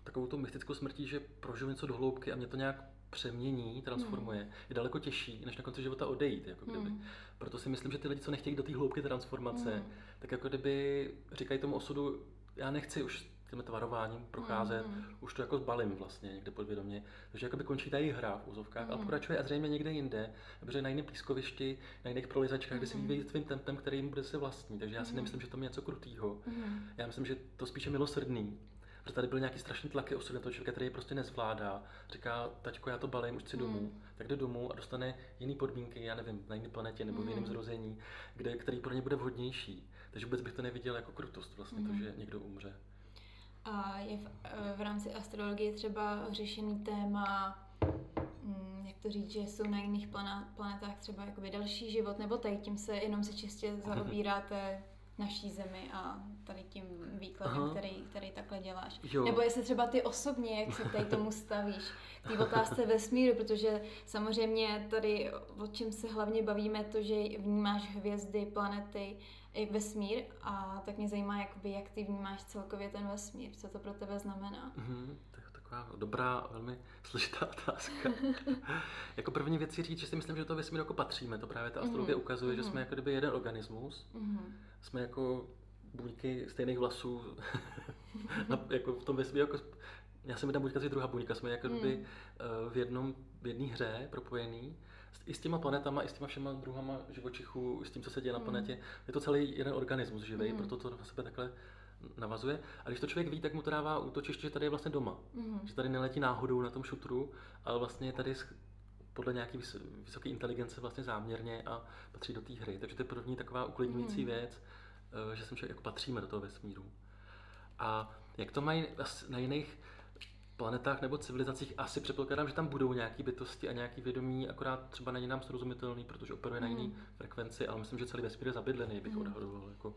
takovou tu mystickou smrtí, že prožiju něco do hloubky a mě to nějak přemění, transformuje, mm. je daleko těžší, než na konci života odejít. Jako kdyby. Mm. Proto si myslím, že ty lidi, co nechtějí do té hloubky transformace, mm. tak jako kdyby říkají tomu osudu, já nechci už tím tvarováním procházet, mm. už to jako zbalím vlastně někde podvědomě. Takže jako by končí ta hra v úzovkách, mm. a pokračuje a zřejmě někde jinde, protože na jiném pískovišti, na jiných prolizačkách, mm. kde se vyvíjí svým tempem, který jim bude se vlastní. Takže já si mm. nemyslím, že to je něco krutýho. Mm. Já myslím, že to spíše milosrdný že tady byl nějaký strašný tlaky osud na toho člověka, který je prostě nezvládá. Říká, taťko, já to balím, už chci domů. Mm. Tak jde domů a dostane jiné podmínky, já nevím, na jiné planetě nebo mm. v jiném hmm. zrození, kde, který pro ně bude vhodnější. Takže vůbec bych to neviděl jako krutost, vlastně mm. to, že někdo umře. A je v, v rámci astrologie třeba řešený téma, mm, jak to říct, že jsou na jiných planetách třeba jakoby další život, nebo tady tím se jenom se čistě (laughs) zaobíráte naší zemi a tady tím výkladem, který, který takhle děláš. Jo. Nebo jestli třeba ty osobně, jak se tady tomu stavíš, k té otázce vesmíru, protože samozřejmě tady o čem se hlavně bavíme, to, že vnímáš hvězdy, planety, i vesmír a tak mě zajímá, jakoby, jak ty vnímáš celkově ten vesmír, co to pro tebe znamená. Mm-hmm, to je taková dobrá, velmi složitá otázka. (laughs) jako první věc si říct, že si myslím, že do toho vesmíru jako patříme. To právě ta astrologie mm-hmm. ukazuje, mm-hmm. že jsme jako kdyby jeden organismus. Mm-hmm. Jsme jako buňky stejných vlasů. (laughs) jako v tom vesmíru jako já jsem jedna buňka, druhá buňka, jsme jako kdyby mm. v jednom, v jedné hře propojený i s těma planetama, i s těma všema druhama živočichů, s tím, co se děje mm. na hmm. planetě. Je to celý jeden organismus živý, mm. proto to na sebe takhle navazuje. A když to člověk ví, tak mu to dává útočiště, že tady je vlastně doma. Mm. Že tady neletí náhodou na tom šutru, ale vlastně je tady podle nějaké vysoké inteligence vlastně záměrně a patří do té hry. Takže to je první taková uklidňující mm. věc, eh, že sem člověk jako patříme do toho vesmíru. A jak to mají na jiných planetách nebo civilizacích asi předpokládám, že tam budou nějaké bytosti a nějaký vědomí, akorát třeba není nám srozumitelný, protože operuje mm. na jiný frekvenci, ale myslím, že celý vesmír je zabydlený, bych mm. odhadoval. Jako.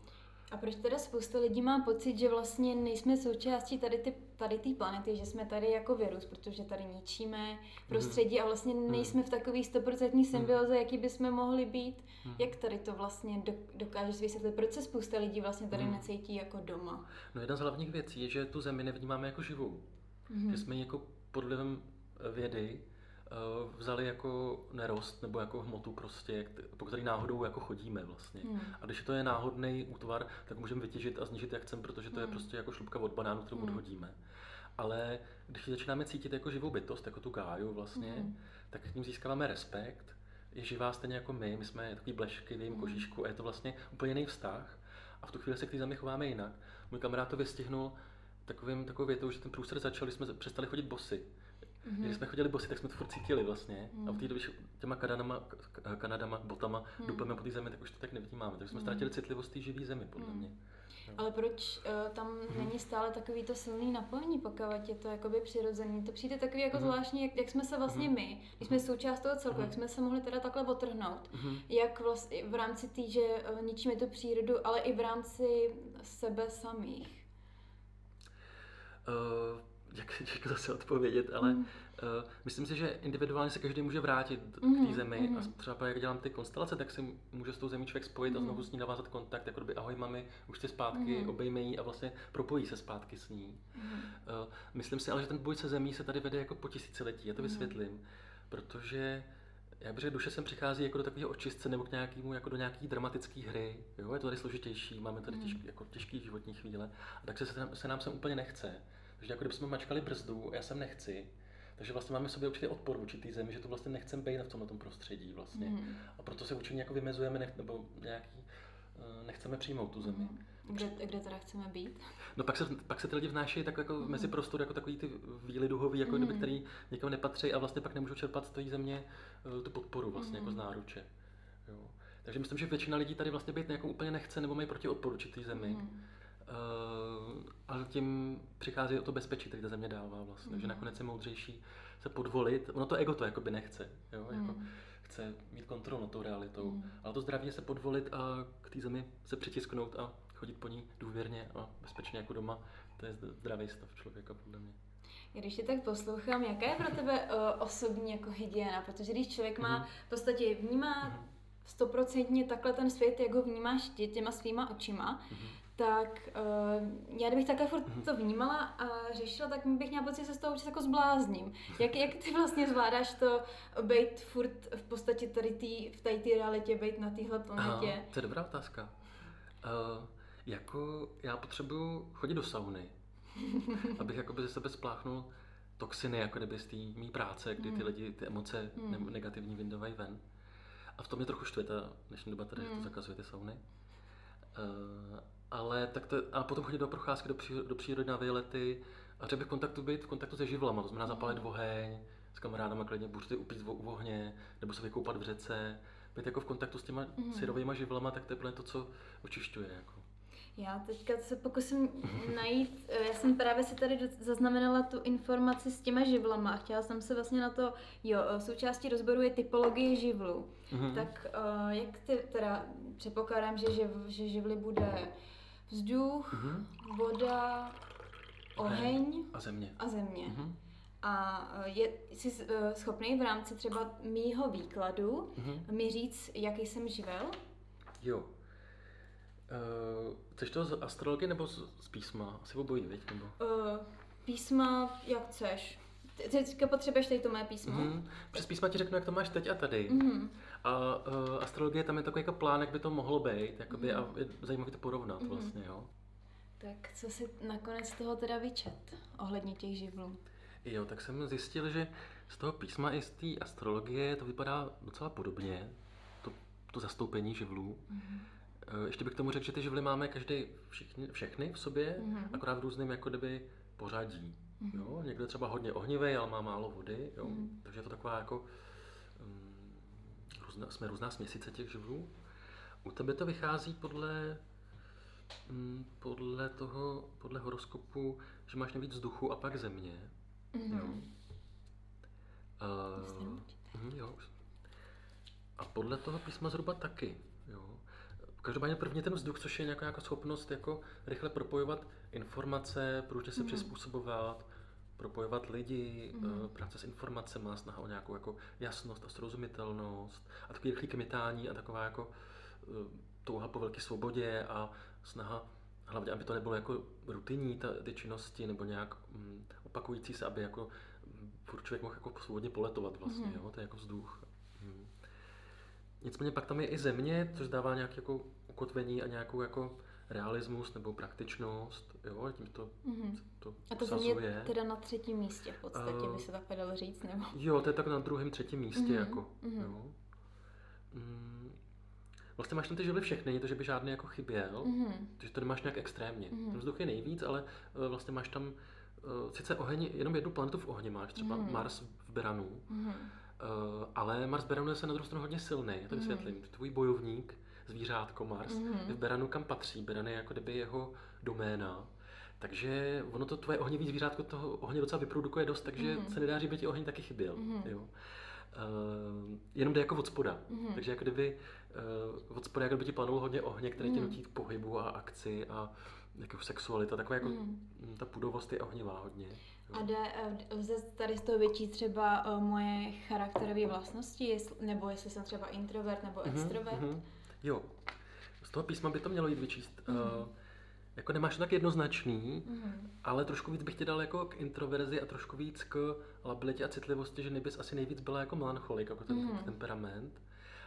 A proč teda spousta lidí má pocit, že vlastně nejsme součástí tady ty tady té planety, že jsme tady jako virus, protože tady ničíme prostředí mm. a vlastně mhm. nejsme v takový stoprocentní mhm. symbioze, jaký bychom mohli být. Mm. Jak tady to vlastně dokážeš vysvětlit? Proč se spousta lidí vlastně tady mm. necítí jako doma? No jedna z hlavních věcí je, že tu zemi nevnímáme jako živou. Mm-hmm. Že jsme ji jako pod vlivem vědy uh, vzali jako nerost nebo jako hmotu prostě, po který náhodou jako chodíme vlastně. Mm. A když to je náhodný útvar, tak můžeme vytěžit a zničit jak chcem, protože to mm. je hmm. prostě jako šlupka od banánu, kterou mm. odhodíme. Ale když začínáme cítit jako živou bytost, jako tu gáju vlastně, mm. tak k ním získáváme respekt. Je živá stejně jako my, my jsme takový blešky v jejím mm. kožíšku a je to vlastně úplně jiný vztah. A v tu chvíli se k té zemi chováme jinak. Můj kamarád to vystihnul takovým, takovou větou, že ten průser začal, když jsme přestali chodit bosy. Mm-hmm. Když jsme chodili bosy, tak jsme to furt cítili vlastně. Mm. A v té době těma kanadama, kanadama botama mm. dupeme po té zemi, tak už to tak nevnímáme. Takže jsme mm. ztratili citlivost té živé zemi, podle mm. mě. Ale proč uh, tam mm. není stále takový to silný napojení, pokud je to jakoby přirozený? To přijde takový jako mm. zvláštní, jak, jak jsme se vlastně mm. my, když jsme součást toho celku, mm. jak jsme se mohli teda takhle otrhnout, mm. jak vlastně v rámci té, že uh, ničíme tu přírodu, ale i v rámci sebe samých. Uh, jak, (laughs) jak zase odpovědět, ale mm. uh, myslím si, že individuálně se každý může vrátit mm. k té mhm, zemi mm. a třeba jak dělám ty konstelace, tak si může s tou zemí člověk spojit mm. a mhm. znovu s ní navázat kontakt, jako by ahoj mami, už jsi zpátky, mm. obejme jí a vlastně propojí se zpátky s ní. Mm. Uh, myslím si ale, že ten boj se zemí se tady vede jako po tisíciletí, já to mm. vysvětlím, protože já bych řekl, duše sem přichází jako do takového očistce nebo k nějakému, jako do nějaké dramatické hry. Jo, je to tady složitější, máme tady těžký, jako těžký životní chvíle, a tak se, se nám sem úplně nechce. Takže jako kdybychom mačkali brzdu, já sem nechci, takže vlastně máme v sobě určitý odpor v určitý zemi, že to vlastně nechceme být v tomhle prostředí vlastně. Mm. A proto se určitě jako vymezujeme, nech, nebo nějaký, uh, nechceme přijmout tu zemi. Mm. Kde, kde teda chceme být? No pak se, pak se ty lidi vnášejí tak jako mm. mezi prostor, jako takový ty výly duhový, jako mm. kdyby, který někam nepatří a vlastně pak nemůžou čerpat z té země uh, tu podporu vlastně mm. jako z náruče. Jo. Takže myslím, že většina lidí tady vlastně být jako úplně nechce nebo mají proti odporu určitý zemi. Mm. Uh, ale tím přichází o to bezpečí, který ta země dává vlastně, mm. že nakonec je moudřejší se podvolit. Ono to ego to jakoby nechce, jo? Mm. Jako chce mít kontrolu nad tou realitou. Mm. Ale to zdraví je se podvolit a k té zemi se přitisknout a chodit po ní důvěrně a bezpečně jako doma. To je zdravý stav člověka podle mě. Když tě tak poslouchám, jaká je pro tebe uh, osobní jako hygiena? Protože když člověk má, mm. v podstatě vnímá mhm. stoprocentně mm. takhle ten svět, jak ho vnímáš tě, těma svýma očima, mm tak uh, já kdybych takhle furt mhm. to vnímala a řešila, tak bych měla pocit, že se z toho určitě jako zblázním. Jak, jak ty vlastně zvládáš to být furt v podstatě tady tý, v té realitě, být na téhle planetě? Aha, to je dobrá otázka. Uh, jako já potřebuju chodit do sauny, (laughs) abych jakoby ze sebe spláchnul toxiny, jako kdyby z té mý práce, kdy ty mhm. lidi ty emoce mm. negativní vyndávají ven. A v tom je trochu štve ta dnešní doba, tady, mm. že to mhm. zakazuje ty sauny. Uh, ale tak to, a potom chodit do procházky do, přírody, do přírody na výlety a třeba v kontaktu být v kontaktu se živlama, to znamená zapálit mm. oheň, s kamarádama klidně buřty upít v ohně, nebo se vykoupat v řece, být jako v kontaktu s těma mm. syrovými živlama, tak to je to, co očišťuje. Jako. Já teďka se pokusím najít, eh, já jsem právě si tady zaznamenala tu informaci s těma živlama a chtěla jsem se vlastně na to, jo, eh, součástí rozboru je typologie živlů. Mm-hmm. Tak uh, jak ty teda předpokládám, že, živ, že živly bude vzduch, mm-hmm. voda, oheň a země. A země. Mm-hmm. A je jsi schopný v rámci třeba mýho výkladu mm-hmm. mi říct, jaký jsem živel? Jo. Uh, chceš to z astrologie nebo z, z písma? Asi obojí, viď? Nebo? Uh, písma, jak chceš. Ty teďka potřebuješ tady to mé písmo? Mm-hmm. Přes písma ti řeknu, jak to máš teď a tady. Mm-hmm. A uh, astrologie tam je takový jako plán, jak by to mohlo být, jakoby, mm-hmm. a je zajímavé to porovnat mm-hmm. vlastně, jo. Tak co si nakonec z toho teda vyčet ohledně těch živlů? Jo, tak jsem zjistil, že z toho písma i z té astrologie to vypadá docela podobně, to, to zastoupení živlů. Mm-hmm. Ještě bych k tomu řekl, že ty živly máme každý všichni, všechny v sobě, mm-hmm. akorát v různém jako kdyby pořadí. Mm-hmm. Jo? Někdo je třeba hodně ohnivý, ale má málo vody, jo? Mm-hmm. takže je to taková jako, um, různá, jsme různá směsice těch živlů. U tebe to vychází podle, um, podle toho, podle horoskopu, že máš nejvíc vzduchu a pak země. Mm-hmm. Jo? Uh, jo. A podle toho písma zhruba taky. Jo. Každopádně prvně ten vzduch, což je nějaká jako schopnost jako rychle propojovat informace, průžně se mm. přizpůsobovat, propojovat lidi, mm. práce s informacemi, snaha o nějakou jako jasnost a srozumitelnost a takový rychlý kmitání a taková jako uh, touha po velké svobodě a snaha hlavně, aby to nebylo jako rutinní ta, ty činnosti nebo nějak um, opakující se, aby jako um, člověk mohl jako svobodně poletovat vlastně, mm. jo, to je jako vzduch. Nicméně pak tam je i země, což dává nějaké jako ukotvení a nějakou jako realismus nebo praktičnost, jo, tím to, mm-hmm. to A to země teda na třetím místě v podstatě, uh, by se takhle dalo říct, nebo? Jo, to je tak na druhém, třetím místě, mm-hmm. jako, mm-hmm. jo. Mm, vlastně máš tam ty živly všechny, není to, že by žádný jako chyběl, mm-hmm. takže to nemáš nějak extrémně. Mm-hmm. Ten vzduch je nejvíc, ale uh, vlastně máš tam uh, sice oheň, jenom jednu planetu v ohni máš, třeba mm-hmm. Mars v Beranu, mm-hmm. Uh, ale Mars Beranu je se na druhou stranu hodně silný, já to mhm. vysvětlím. Mm. Tvůj bojovník, zvířátko Mars, mm. v Beranu kam patří. Beran je jako kdyby jeho doména. Takže ono to tvoje ohnivý zvířátko toho ohně docela vyprodukuje dost, takže mm. se nedá, že by ti oheň taky chyběl. Mm. Jo. Uh, jenom jde jako od spoda. Mm. Takže jako kdyby uh, od spoda jako kdyby ti planulo hodně ohně, které mm. tě nutí k pohybu a akci a jako sexualita, taková jako mm. ta pudovost je ohnivá hodně. A jde, eh, lze tady z toho vyčít třeba uh, moje charakterové vlastnosti, nebo jestli jsem třeba introvert nebo mm-hmm, extrovert? Mm-hmm. Jo, z toho písma by to mělo jít vyčíst. Mm-hmm. Uh, jako nemáš to tak jednoznačný, mm-hmm. ale trošku víc bych ti dal jako k introverzi a trošku víc k labilitě a citlivosti, že nebys asi nejvíc byla jako melancholik, jako ten mm-hmm. temperament.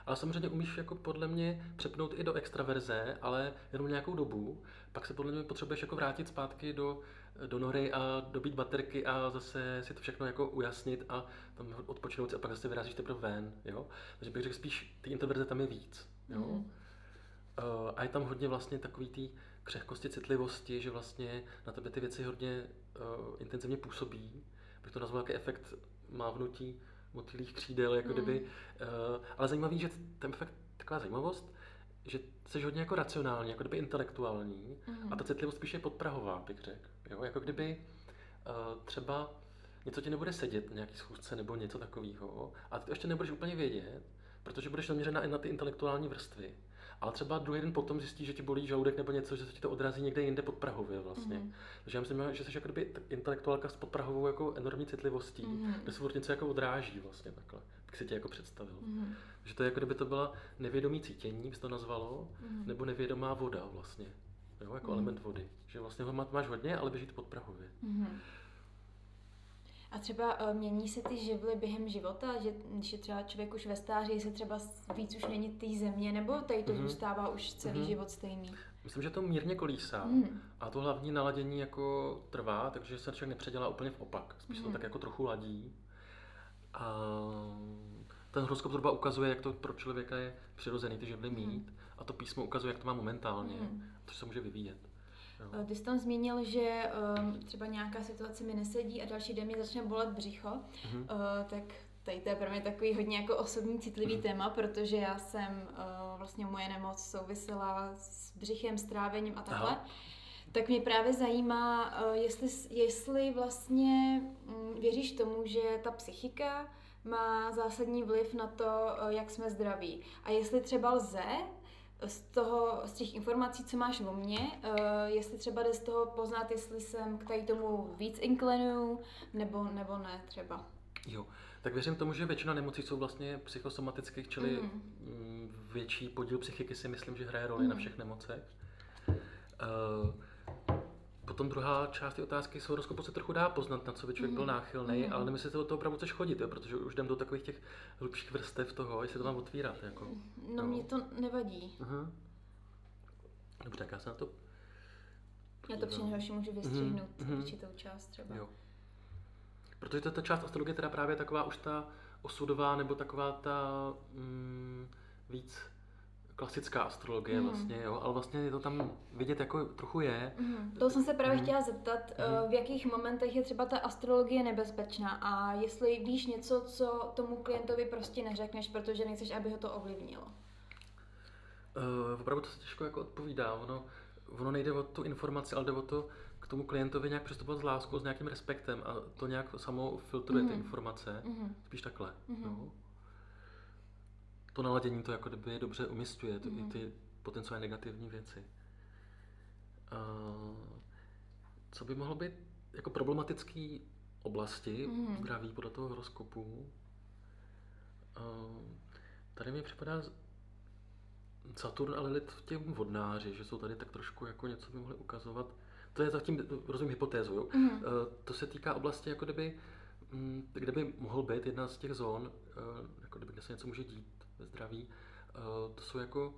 Ale samozřejmě umíš jako podle mě přepnout i do extraverze, ale jenom nějakou dobu. Pak se podle mě potřebuješ jako vrátit zpátky do do nory a dobít baterky a zase si to všechno jako ujasnit a tam odpočinout si a pak zase vyrazíš teprve ven, jo. Takže bych řekl spíš, ty introverze tam je víc, jo. Mm. Uh, a je tam hodně vlastně takový ty křehkosti, citlivosti, že vlastně na tebe ty věci hodně uh, intenzivně působí. Bych to nazval jako efekt mávnutí motýlých křídel, jako mm. kdyby. Uh, ale zajímavý, že ten efekt, taková zajímavost, že jsi hodně jako racionální, jako kdyby intelektuální mm. a ta citlivost spíše je podprahová, bych řekl. Jo? Jako kdyby uh, třeba něco ti nebude sedět na nějaký schůzce nebo něco takového a ty to ještě nebudeš úplně vědět, protože budeš zaměřená i na ty intelektuální vrstvy. Ale třeba druhý den potom zjistíš, že ti bolí žaludek nebo něco, že se ti to odrazí někde jinde pod Prahově vlastně. Mm. Takže já myslím, že jsi jako kdyby intelektuálka s podprahovou jako enormní citlivostí, mm. kde se furt něco jako odráží vlastně takhle, jak si tě jako představil. Mm. Že to je jako kdyby to byla nevědomí cítění, by to nazvalo, mm. nebo nevědomá voda vlastně jo, jako mm. element vody. Že vlastně ho máš hodně, ale běží to pod Prahově. Mm. A třeba uh, mění se ty živly během života, že když je třeba člověk už ve stáří, se třeba víc už není té země, nebo tady to mm-hmm. zůstává už celý mm-hmm. život stejný? Myslím, že to mírně kolísá mm. a to hlavní naladění jako trvá, takže se člověk nepředělá úplně v opak. Spíš mm. to tak jako trochu ladí. A ten horoskop zhruba ukazuje, jak to pro člověka je přirozený ty živly mít. Mm a to písmo ukazuje, jak to má momentálně, mm. to se může vyvíjet. Jo. Eh, ty jsi tam zmínil, že um, třeba nějaká situace mi nesedí a další den mi začne bolet břicho, mm-hmm. uh, tak tady to je pro mě takový hodně jako osobní citlivý mm. téma, protože já jsem, uh, vlastně moje nemoc souvisela s břichem, s trávením a takhle. Aha. Tak mě právě zajímá, uh, jestli, jestli vlastně um, věříš tomu, že ta psychika má zásadní vliv na to, uh, jak jsme zdraví. A jestli třeba lze z toho, z těch informací, co máš o mně, uh, jestli třeba jde z toho poznat, jestli jsem k tady tomu víc inklenuju, nebo, nebo ne třeba. Jo, tak věřím tomu, že většina nemocí jsou vlastně psychosomatických, čili mm. větší podíl psychiky si myslím, že hraje roli mm. na všech nemocech. Uh, Potom druhá část té otázky z horoskopu se trochu dá poznat, na co by člověk mm. byl náchylný, mm. ale nemyslím, že do toho opravdu chceš chodit, jo, protože už jdem do takových těch hlubších vrstev toho, jestli to mám otvírat. Jako, no, mě to nevadí. Uh-huh. Dobře, tak já se na to Já to při nejhorší můžu vystřihnout mm-hmm. určitou část třeba. Jo. Protože to, ta část astrologie teda právě taková už ta osudová, nebo taková ta mm, víc klasická astrologie mm. vlastně, jo, ale vlastně je to tam vidět jako trochu je. Mm. To jsem se právě mm. chtěla zeptat, mm. v jakých momentech je třeba ta astrologie nebezpečná a jestli víš něco, co tomu klientovi prostě neřekneš, protože nechceš, aby ho to ovlivnilo. Uh, opravdu to se těžko jako odpovídá, ono, ono nejde o tu informaci, ale jde o to k tomu klientovi nějak přistupovat s láskou, s nějakým respektem a to nějak samo filtruje mm. ty informace, mm. spíš takhle. Mm. No to naladění to jako kdyby dobře umistuje, to, mm. ty potenciálně negativní věci. Uh, co by mohlo být jako problematický oblasti mm. zdraví podle toho horoskopu? Uh, tady mi připadá Saturn a Lilith v těm vodnáři, že jsou tady tak trošku jako něco by mohli ukazovat. To je zatím, rozumím, hypotézu. Jo? Mm. Uh, to se týká oblasti, jako kdyby, mm, kde by mohl být jedna z těch zón, jako kdyby, kde se něco může dít ve zdraví, eh, to jsou jako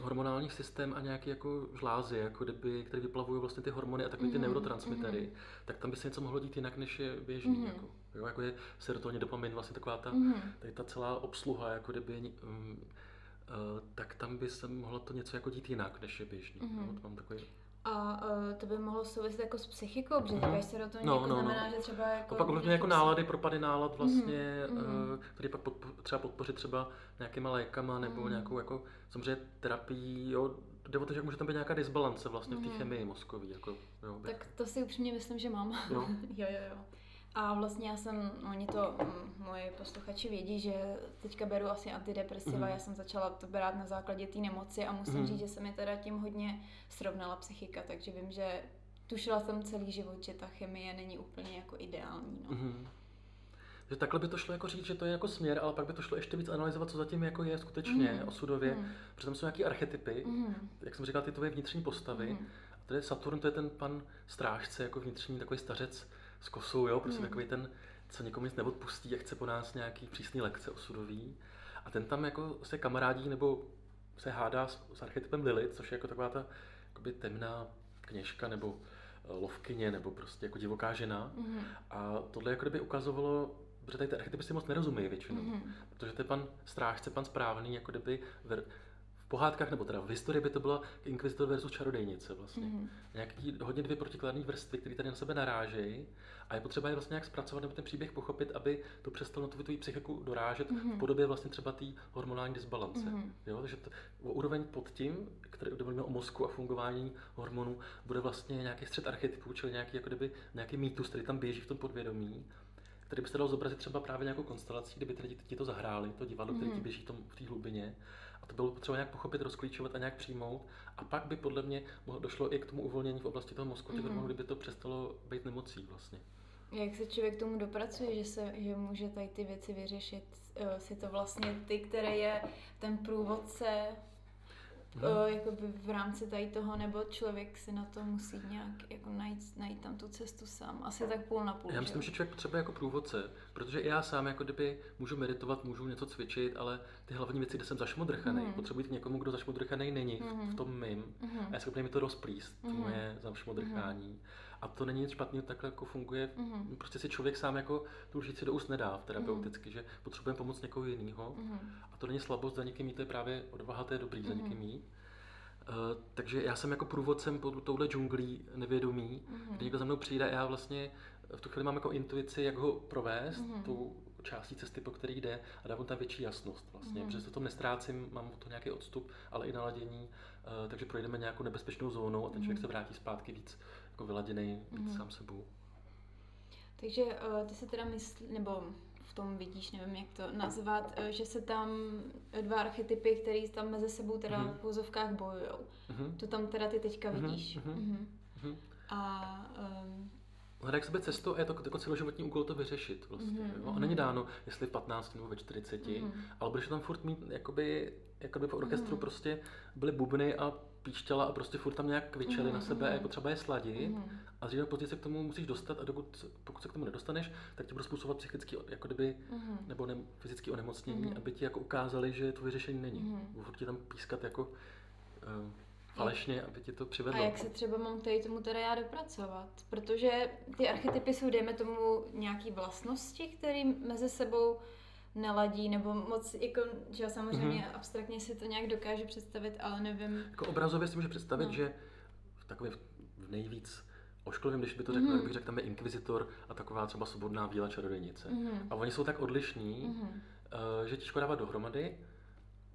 hormonální systém a nějaké jako žlázy, jako kdyby, které vyplavují vlastně ty hormony a takové ty mm-hmm. neurotransmitery, mm-hmm. tak tam by se něco mohlo dít jinak, než je běžný. Mm-hmm. Jako, jo, jako je serotonin, dopamin, vlastně taková ta, mm-hmm. tady ta celá obsluha, jako kdyby, um, uh, tak tam by se mohlo to něco jako dít jinak, než je běžný. Mm-hmm. No, to mám takový a uh, to by mohlo souviset jako s psychikou, protože mm-hmm. říkáš serotonin, no, jako no, znamená, no. že třeba jako... To pak ovlivňuje jako nálady, propady nálad vlastně, mm-hmm. uh, který pak podpo- třeba podpořit třeba nějakýma lékama nebo mm-hmm. nějakou jako samozřejmě terapii, jo, jde o to, že může tam být nějaká disbalance vlastně mm-hmm. v té chemii mozkový. Jako, jo, tak to si upřímně myslím, že mám. (laughs) Jo? jo, jo, jo. A vlastně já jsem, oni to, mm, moji posluchači vědí, že teďka beru asi antidepresiva, mm. já jsem začala to brát na základě té nemoci a musím mm. říct, že se mi teda tím hodně srovnala psychika, takže vím, že tušila jsem celý život, že ta chemie není úplně jako ideální. No. Mm. Že takhle by to šlo jako říct, že to je jako směr, ale pak by to šlo ještě víc analyzovat, co zatím jako je skutečně mm. osudově, mm. protože tam jsou nějaké archetypy, mm. jak jsem říkal, ty tvoje vnitřní postavy. Mm. A tady Saturn, to je ten pan strážce, jako vnitřní takový stařec, s kosou, jo, prostě mm. takový ten, co někomu nic neodpustí a chce po nás nějaký přísný lekce osudový. A ten tam jako se kamarádí nebo se hádá s, s archetypem Lilith, což je jako taková ta jakoby temná kněžka nebo eh, lovkyně nebo prostě jako divoká žena. Mm. A tohle jako kdyby ukazovalo, že tady ty archetypy si moc nerozumí většinou, mm. protože to je pan strážce, pan správný, jako kdyby ver, pohádkách, nebo teda v historii by to byla inkvizitor versus čarodejnice vlastně. Mm-hmm. Nějaký hodně dvě protikladné vrstvy, které tady na sebe narážejí a je potřeba je vlastně nějak zpracovat nebo ten příběh pochopit, aby to přestalo na tu tvoji psychiku dorážet mm-hmm. v podobě vlastně třeba té hormonální disbalance. Mm-hmm. Jo? Takže to, úroveň pod tím, který mluvíme o mozku a fungování hormonů, bude vlastně nějaký střed archetypů, čili nějaký, jako kdyby, nějaký mýtus, který tam běží v tom podvědomí který by se dalo zobrazit třeba právě nějakou konstelací, kdyby ty ti to zahráli, to divadlo, mm. které ti běží v, tom, v té hlubině a to bylo potřeba nějak pochopit, rozklíčovat a nějak přijmout. A pak by podle mě došlo i k tomu uvolnění v oblasti toho mozku, mm-hmm. kdyby to přestalo být nemocí vlastně. Jak se člověk k tomu dopracuje, že, se, že může tady ty věci vyřešit? Eh, si to vlastně ty, který je ten průvodce no. uh, jakoby v rámci tady toho, nebo člověk si na to musí nějak jako najít, najít tam tu cestu sám. Asi tak půl na půl. Já myslím, že, člověk potřebuje jako průvodce, protože i já sám jako kdyby můžu meditovat, můžu něco cvičit, ale ty hlavní věci, kde jsem zašmodrchaný, mm. potřebuji k někomu, kdo zašmodrchaný není mm. v tom mým. Mm. A já schopný mi to rozplíst, mm. moje zašmodrchání. Mm. A to není nic špatného, takhle jako funguje. Mm. Prostě si člověk sám jako tu lžíci do úst nedá terapeuticky, mm. že potřebujeme pomoct někoho jiného. Mm. A to není slabost za někým jít, to je právě odvaha, to je dobrý mm. za někým jít. Uh, takže já jsem jako průvodcem pod touhle džunglí nevědomí, mm-hmm. kdy někdo za mnou přijde a já vlastně v tu chvíli mám jako intuici, jak ho provést, mm-hmm. tu částí cesty, po který jde a dávám tam větší jasnost vlastně, mm. protože se v tom nestrácím, mám to nějaký odstup, ale i naladění, uh, takže projdeme nějakou nebezpečnou zónou a ten člověk mm. se vrátí zpátky víc jako vyladěný, víc mm. sám sebou. Takže uh, ty se teda myslí, nebo v tom vidíš, nevím jak to nazvat, uh, že se tam dva archetypy, které tam mezi sebou teda mm. v pouzovkách bojujou. Mm. To tam teda ty teďka mm. vidíš. Mm. Mm. A um, hledat k sebe cestu a je to jako celoživotní úkol to vyřešit vlastně. Mm-hmm. Jo? A není dáno, jestli v 15 nebo ve 40, mm-hmm. ale budeš tam furt mít, jakoby, jakoby v orchestru mm-hmm. prostě byly bubny a píšťala a prostě furt tam nějak kvičeli mm-hmm. na sebe a je potřeba je sladit mm-hmm. a dříve později se k tomu musíš dostat a dokud, pokud se k tomu nedostaneš, tak ti bude způsobovat psychicky jako kdyby, mm-hmm. nebo ne, fyzické onemocnění, mm-hmm. aby ti jako ukázali, že to vyřešení není. Mm-hmm. Furt ti tam pískat jako uh, falešně, aby ti to přivedlo. A jak se třeba mám tady tomu teda já dopracovat? Protože ty archetypy jsou, dejme tomu, nějaký vlastnosti, které mezi sebou neladí, nebo moc, jako, že samozřejmě mm-hmm. abstraktně si to nějak dokáže představit, ale nevím. Jako obrazově si může představit, no. že v takovém v nejvíc ošklivým, když by to řekl, mm-hmm. bych řekl, tam je inkvizitor a taková třeba svobodná bílá čarodějnice. Mm-hmm. A oni jsou tak odlišní, mm-hmm. uh, že těžko dávat dohromady.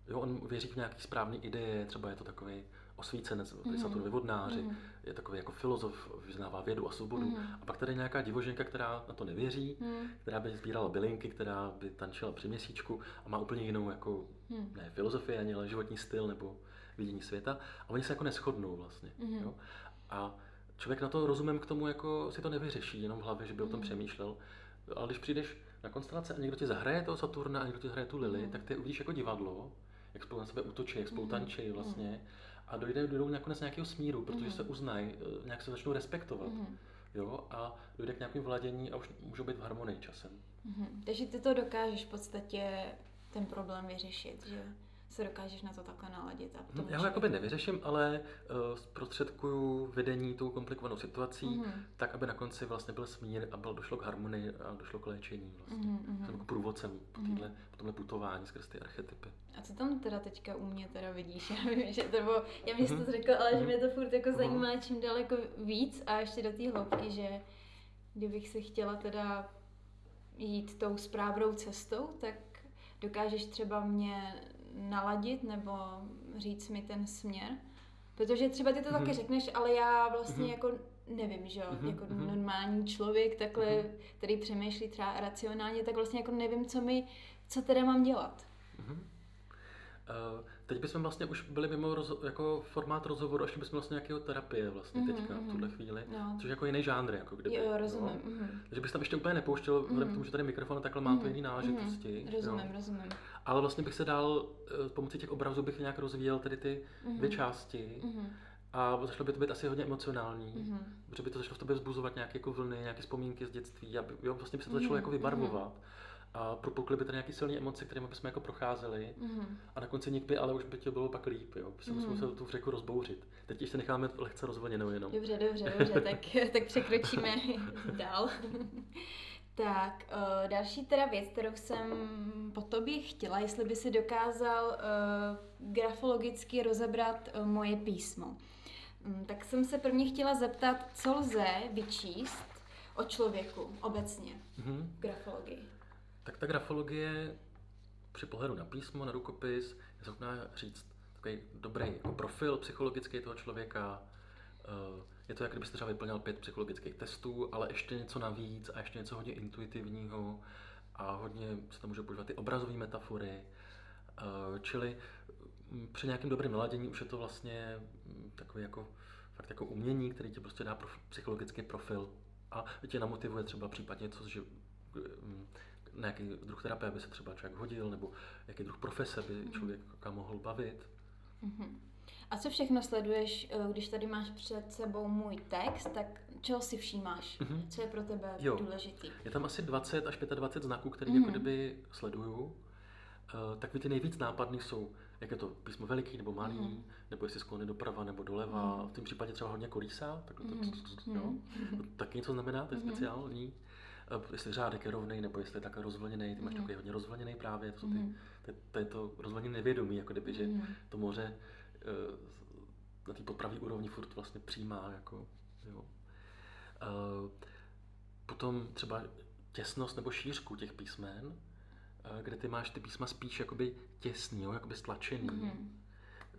Jo, on věří v nějaký správný ideje, třeba je to takový osvícenec, mm. Saturn vyvodnáři, mm. je takový jako filozof, vyznává vědu a svobodu. Mm. A pak tady nějaká divoženka, která na to nevěří, mm. která by sbírala bylinky, která by tančila při měsíčku a má úplně jinou jako, mm. ne filozofii ani, ale životní styl nebo vidění světa. A oni se jako neschodnou vlastně. Mm. Jo? A člověk na to rozumím k tomu, jako si to nevyřeší jenom v hlavě, že by mm. o tom přemýšlel. Ale když přijdeš na konstelace a někdo ti zahraje toho Saturna a někdo ti hraje tu Lily, mm. tak ty uvidíš jako divadlo, jak spolu na sebe útočí, jak spolu mm. tančí vlastně a dojde, dojdou nakonec nějakého smíru, protože mm. se uznají, eh, nějak se začnou respektovat. Mm. Jo, a dojde k nějakému vladění a už můžou být v harmonii časem. Mm. Takže ty to dokážeš v podstatě ten problém vyřešit, že? Se dokážeš na to takhle naladit. A potom Já ho jakoby nevyřeším, ale uh, zprostředkuju vedení tou komplikovanou situací, mm-hmm. tak, aby na konci vlastně byl smír a byl, došlo k harmonii a došlo k léčení. Vlastně. Mm-hmm. Jsem jako průvodcem po, týhle, mm-hmm. po tomhle putování skrz ty archetypy. A co tam teda teďka u mě teda vidíš? (laughs) Já vím, že to bylo, já bych mm-hmm. to řekl, ale mm-hmm. že mě to furt jako mm-hmm. zajímá čím daleko víc a ještě do té hloubky, že kdybych se chtěla teda jít tou správnou cestou, tak dokážeš třeba mě naladit nebo říct mi ten směr. Protože třeba ty to mm-hmm. taky řekneš, ale já vlastně mm-hmm. jako nevím, že jo, mm-hmm. jako normální člověk takhle, mm-hmm. který přemýšlí třeba racionálně, tak vlastně jako nevím, co mi, co teda mám dělat. Mm-hmm. Uh, teď bychom vlastně už byli mimo roz, jako formát rozhovoru, až bychom vlastně nějakého terapie vlastně mm-hmm, teďka v tuhle mhm. chvíli, no. což je jako jiný žánr, jako kdyby. Jo, rozumím. No? Mm-hmm. Takže bych tam ještě úplně nepouštěl, mm-hmm. k tomu, že tady mikrofon takhle má mm-hmm. to jiný náležitosti. Mm-hmm. Rozumím, jo. rozumím. Ale vlastně bych se dál, eh, pomocí těch obrazů bych nějak rozvíjel tady ty mm-hmm. dvě části. Mm-hmm. A začalo by to být asi hodně emocionální, mm-hmm. protože by to začalo v tobě vzbuzovat nějaké jako vlny, nějaké vzpomínky z dětství, a jo, vlastně by se to začalo mm-hmm. jako vybarvovat. Mm-hmm a propukly by tady nějaké silné emoce, kterými bychom jako procházeli mm-hmm. a na konci nikdy, ale už by to bylo pak líp, jo. Se mm-hmm. musel tu řeku rozbouřit. Teď ještě necháme lehce rozvolněnou jenom. Dobře, dobře, dobře, (laughs) tak, tak překročíme (laughs) dál. Tak, uh, další teda věc, kterou jsem po tobě chtěla, jestli by si dokázal uh, grafologicky rozebrat uh, moje písmo. Um, tak jsem se prvně chtěla zeptat, co lze vyčíst o člověku obecně mm-hmm. v grafologii. Tak ta grafologie při pohledu na písmo, na rukopis, je schopná říct takový dobrý jako profil psychologický toho člověka. Eh, je to, jak kdybyste třeba vyplňal pět psychologických testů, ale ještě něco navíc a ještě něco hodně intuitivního a hodně se tam může používat ty obrazové metafory. Eh, čili mm, při nějakém dobrém naladění už je to vlastně mm, takový jako, fakt jako umění, který ti prostě dá psychologický profil a tě namotivuje třeba případně něco, že mm, na jaký druh terapie by se třeba člověk hodil, nebo jaký druh profese by mhm. člověk mm. mohl bavit. Mm-hmm. A co všechno sleduješ, eh, když tady máš před sebou můj text, tak čeho si všímáš? Mm-hmm. Co je pro tebe jo. důležitý? Je tam asi 20 až 25 znaků, které mm-hmm. jako kdyby sleduju. Uh, tak ty nejvíc nápadný jsou, jak je to písmo veliký nebo malý, mm-hmm. nebo jestli sklony doprava nebo doleva. Mm-hmm. V tom případě třeba hodně kolísá, tak to, mm-hmm. jo. To taky něco znamená, to je mhm. speciální jestli řádek je rovný, nebo jestli je tak rozvlněný, ty máš mm. takový hodně rozvlněný právě, to, jsou ty, mm. to, to je to rozvlněné nevědomí, jako kdyby, že mm. to moře eh, na té podpravní úrovni furt vlastně přijímá, jako, jo. Eh, potom třeba těsnost nebo šířku těch písmen, eh, kde ty máš ty písma spíš jakoby těsný, jo, jakoby stlačený. Mm-hmm.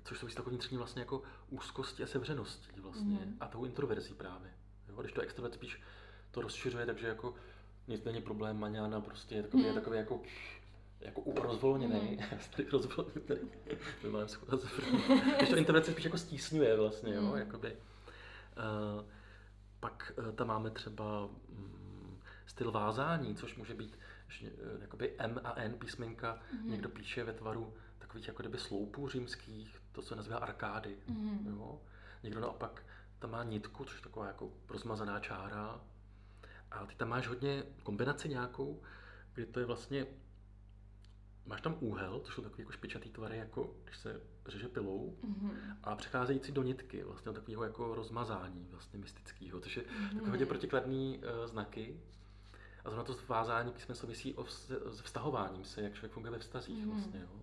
Což souvisí takový vnitřní vlastně jako úzkosti a sevřeností vlastně mm-hmm. a tou introverzí právě. Jo, když to extrovert spíš to rozšiřuje, takže jako nic není problém, maňána prostě je takový, mm. je takový jako jako rozvolněný, (laughs) mm. tady rozvolněný, tady, malém Když to introvert se spíš jako stísňuje vlastně, jo, mm. jakoby. Uh, pak uh, tam máme třeba um, styl vázání, což může být uh, jakoby M a N písmenka, mm. někdo píše ve tvaru takových jako kdyby sloupů římských, to se nazývá arkády, mm. jo. Někdo naopak tam má nitku, což je taková jako rozmazaná čára. A ty tam máš hodně kombinaci nějakou, kdy to je vlastně máš tam úhel, to jsou takové jako špičatý tvary, jako když se řeže pilou, mm-hmm. a přecházející do nitky, vlastně takového jako rozmazání vlastně mystického, což je mm-hmm. takové hodně protikladný uh, znaky. A zrovna to vázání písmen souvisí o vz- s vztahováním se, jak člověk funguje ve vztazích mm-hmm. vlastně, jo.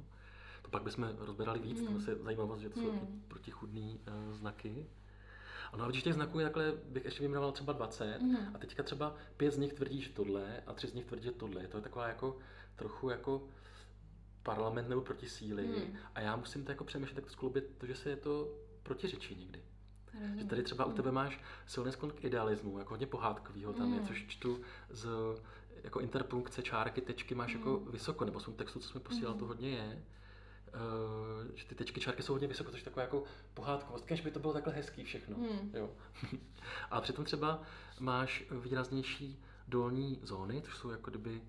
To pak bychom rozberali víc, mm-hmm. to je zajímavost, že to jsou mm-hmm. protichudný uh, znaky. Ano, a když těch znaků takhle bych ještě vyjmenoval třeba 20 mm. a teďka třeba pět z nich tvrdí, že tohle a tři z nich tvrdí, že tohle. To je taková jako trochu jako parlament nebo proti síly hmm. a já musím to jako přemýšlet, tak to skloubit to, že se je to protiřečí někdy. Že tady třeba u tebe máš silný sklon k idealismu, jako hodně pohádkovýho tam je, hmm. což čtu z jako interpunkce, čárky, tečky máš jako hmm. jako vysoko, nebo v textu, co jsme posílal, hmm. to hodně je. Uh, že ty tečky, čárky jsou hodně vysoko, což je taková jako pohádkovost, když by to bylo takhle hezký všechno. Hmm. Jo. (laughs) a přitom třeba máš výraznější dolní zóny, což jsou jako kdyby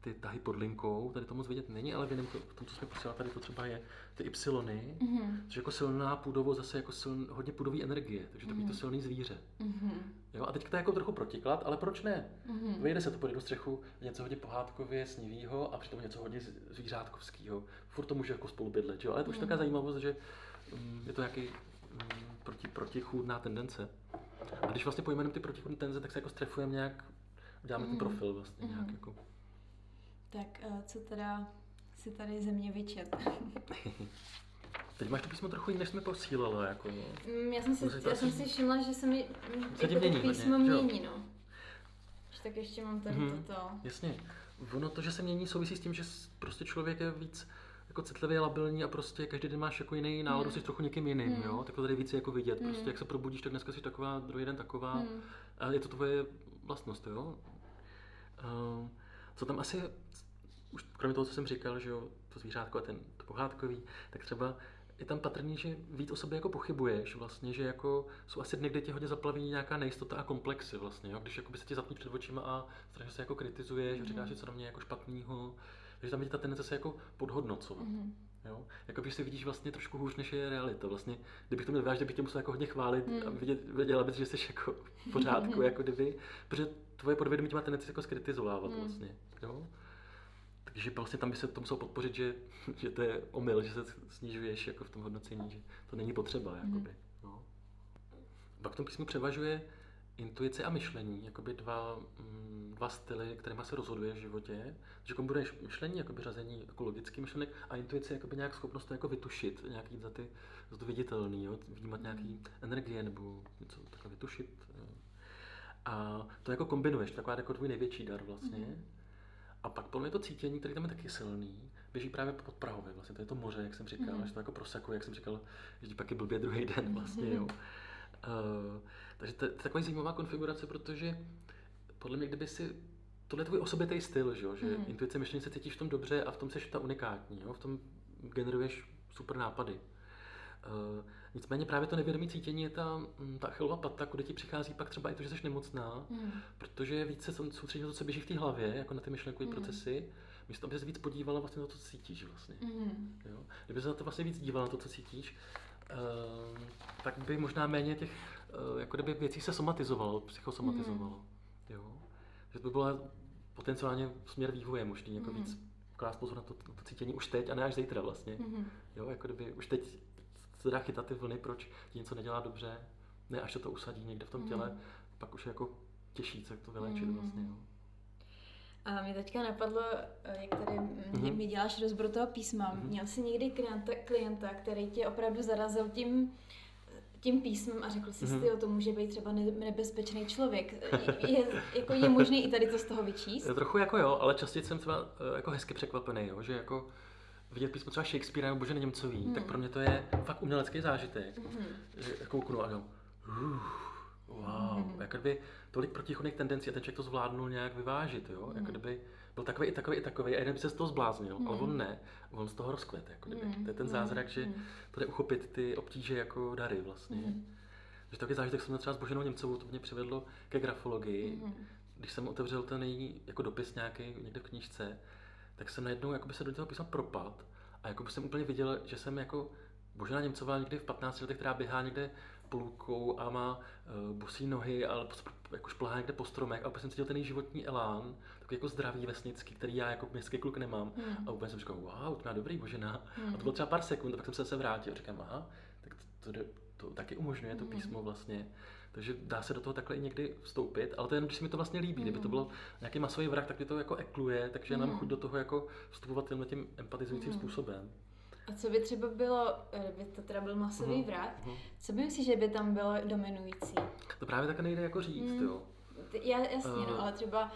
ty tahy pod linkou, tady to moc vidět není, ale v, jiném, v tom, co jsme posílali, tady to třeba je ty ypsilony, mm-hmm. což jako silná půdovo, zase jako siln, hodně půdový energie, takže takový mm-hmm. to silný zvíře. Mm-hmm. Jo, a teď to je jako trochu protiklad, ale proč ne? Mm-hmm. Vejde se to pod jednu střechu, něco hodně pohádkově, snivýho a přitom něco hodně zvířátkovského. Furt to může jako spolu bydlet, jo? ale to už mm-hmm. taková zajímavost, že um, je to nějaký um, proti, protichůdná tendence. A když vlastně pojmenujeme ty protichůdné tendence, tak se jako strefujeme nějak, děláme mm-hmm. ten profil vlastně mm-hmm. nějak jako. Tak eh, co teda si tady země vyčet? (laughs) Teď máš to písmo trochu jiné, než jsme posílali. Jako, no. Mm, já jsem si, já jsem si všimla, že se mi se jako mění, písmo hodně, mění, no. Tak ještě mám tady hmm, toto. Jasně. Ono to, že se mění, souvisí s tím, že prostě člověk je víc jako citlivý, labilní a prostě každý den máš jako jiný náladu, hmm. jsi trochu někým jiným, hmm. jo? Tak to tady víc jako vidět. Hmm. Prostě jak se probudíš, tak dneska jsi taková, druhý den taková. Hmm. A je to tvoje vlastnost, jo? Uh, co tam asi, už kromě toho, co jsem říkal, že jo, to zvířátko a ten to pohádkový, tak třeba je tam patrný, že víc o sobě jako pochybuješ vlastně, že jako jsou asi dny, kde tě hodně zaplaví nějaká nejistota a komplexy vlastně, jo? když jako by se ti zatmí před očima a strašně se jako kritizuješ, mm-hmm. říkáš, že co na mě jako špatného, takže tam je ta tendence se jako podhodnocovat. Mm-hmm. Jo? Jako když si vidíš vlastně trošku hůř, než je realita. Vlastně, kdybych to měl vážit, bych tě musel jako hodně chválit mm. a vidět, věděla bys, že jsi jako v pořádku, jako kdyby, protože tvoje podvědomí tě má tendenci jako skritizovávat mm. vlastně. Jo? Takže vlastně tam by se to muselo podpořit, že, (laughs) že to je omyl, že se snižuješ jako v tom hodnocení, že to není potřeba. Mm. Jakoby, no. Pak v tom písmu převažuje intuice a myšlení, jakoby dva, mm, dva styly, kterými se rozhoduje v životě. Že kombinuješ myšlení, jakoby řazení jako logický myšlenek a intuice, jakoby nějak schopnost to jako vytušit, nějaký za ty, za to viditelný, jo? vnímat nějaký energie nebo něco takhle vytušit. Jo? A to jako kombinuješ, taková jako tvůj největší dar vlastně. Mm. A pak podle mě to cítění, které tam je taky silný, běží právě pod Prahově, vlastně to je to moře, jak jsem říkal, mm. že to jako prosakuje, jak jsem říkal, že pak je blbě druhý den vlastně, jo. Uh, takže to, je taková zajímavá konfigurace, protože podle mě, kdyby si tohle je tvůj osobitý styl, že, že mm. intuice myšlení se cítíš v tom dobře a v tom seš ta unikátní, jo? v tom generuješ super nápady. Uh, nicméně právě to nevědomí cítění je ta, mm, ta achilová pata, kudy ti přichází pak třeba i to, že jsi nemocná, mm. protože víc se soustředí na to, co běží v té hlavě, jako na ty myšlenkové mm. procesy, místo aby se víc podívala vlastně na to, co cítíš vlastně. Mm. Jo? Kdyby se na to vlastně víc dívala na to, co cítíš, tak by možná méně těch uh, jako kdyby věcí se somatizovalo, psychosomatizovalo. Mm. Jo? Že to by byla potenciálně směr vývoje možný, jako mm. víc klást pozor na to, na to cítění už teď a ne až zítra vlastně. Mm. Jo, jako kdyby už teď se dá chytat ty vlny, proč ti něco nedělá dobře, ne až to, to usadí někde v tom těle, mm. pak už je jako těžší se to vyléčit mm. vlastně. Jo. A mě teďka napadlo, eh, jak tady mm-hmm. mi děláš rozbor toho písma. Mm-hmm. Měl jsi někdy klienta, klienta, který tě opravdu zarazil tím, tím písmem a řekl si, mm-hmm. to může být třeba nebezpečný člověk. Je, je, jako je možné i tady to z toho vyčíst? Trochu jako jo, ale častěji jsem třeba eh, jako hezky překvapený, jo, že jako vidět písmo třeba Shakespeare nebo Bože Němcový, mm. tak pro mě to je fakt umělecký zážitek. Mm. Že jako kouknu a no, uh, wow, mm. jako kdyby tolik protichodných tendencí a ten člověk to zvládnul nějak vyvážit, jo, mm. jako kdyby byl takový i takový i takový a jeden by se z toho zbláznil, mm. ale on ne, on z toho rozkvet, jako kdyby. Mm. To je ten zázrak, že to jde uchopit ty obtíže jako dary vlastně. Mm. Že takový zážitek jsem měl třeba s Boženou Němcovou, to mě přivedlo ke grafologii, mm. když jsem otevřel ten její jako dopis nějaký někde v knížce, tak jsem najednou jakoby se do toho písma propad a jako jsem úplně viděl, že jsem jako Božena Němcová někdy v 15 letech, která běhá někde půlkou a má uh, bosí nohy a jako šplhá někde po stromech a úplně jsem cítil ten životní elán, takový jako zdravý vesnický, který já jako městský kluk nemám. Hmm. A úplně jsem říkal, wow, to má dobrý Božena. Hmm. A to bylo třeba pár sekund, a pak jsem se zase vrátil a říkám, aha, tak to, to, to taky umožňuje to hmm. písmo vlastně. Takže dá se do toho takhle i někdy vstoupit, ale to je jenom, když se mi to vlastně líbí. Mm. Kdyby to bylo nějaký masový vrak, tak mě to jako ekluje, takže mm. nám chuť do toho jako vstupovat tímhle tím empatizujícím mm. způsobem. A co by třeba bylo, kdyby to teda byl masový mm. vrak, mm. co by myslíš, že by tam bylo dominující? To právě tak nejde jako říct, mm. jo. Já, jasně, uh, no, ale třeba...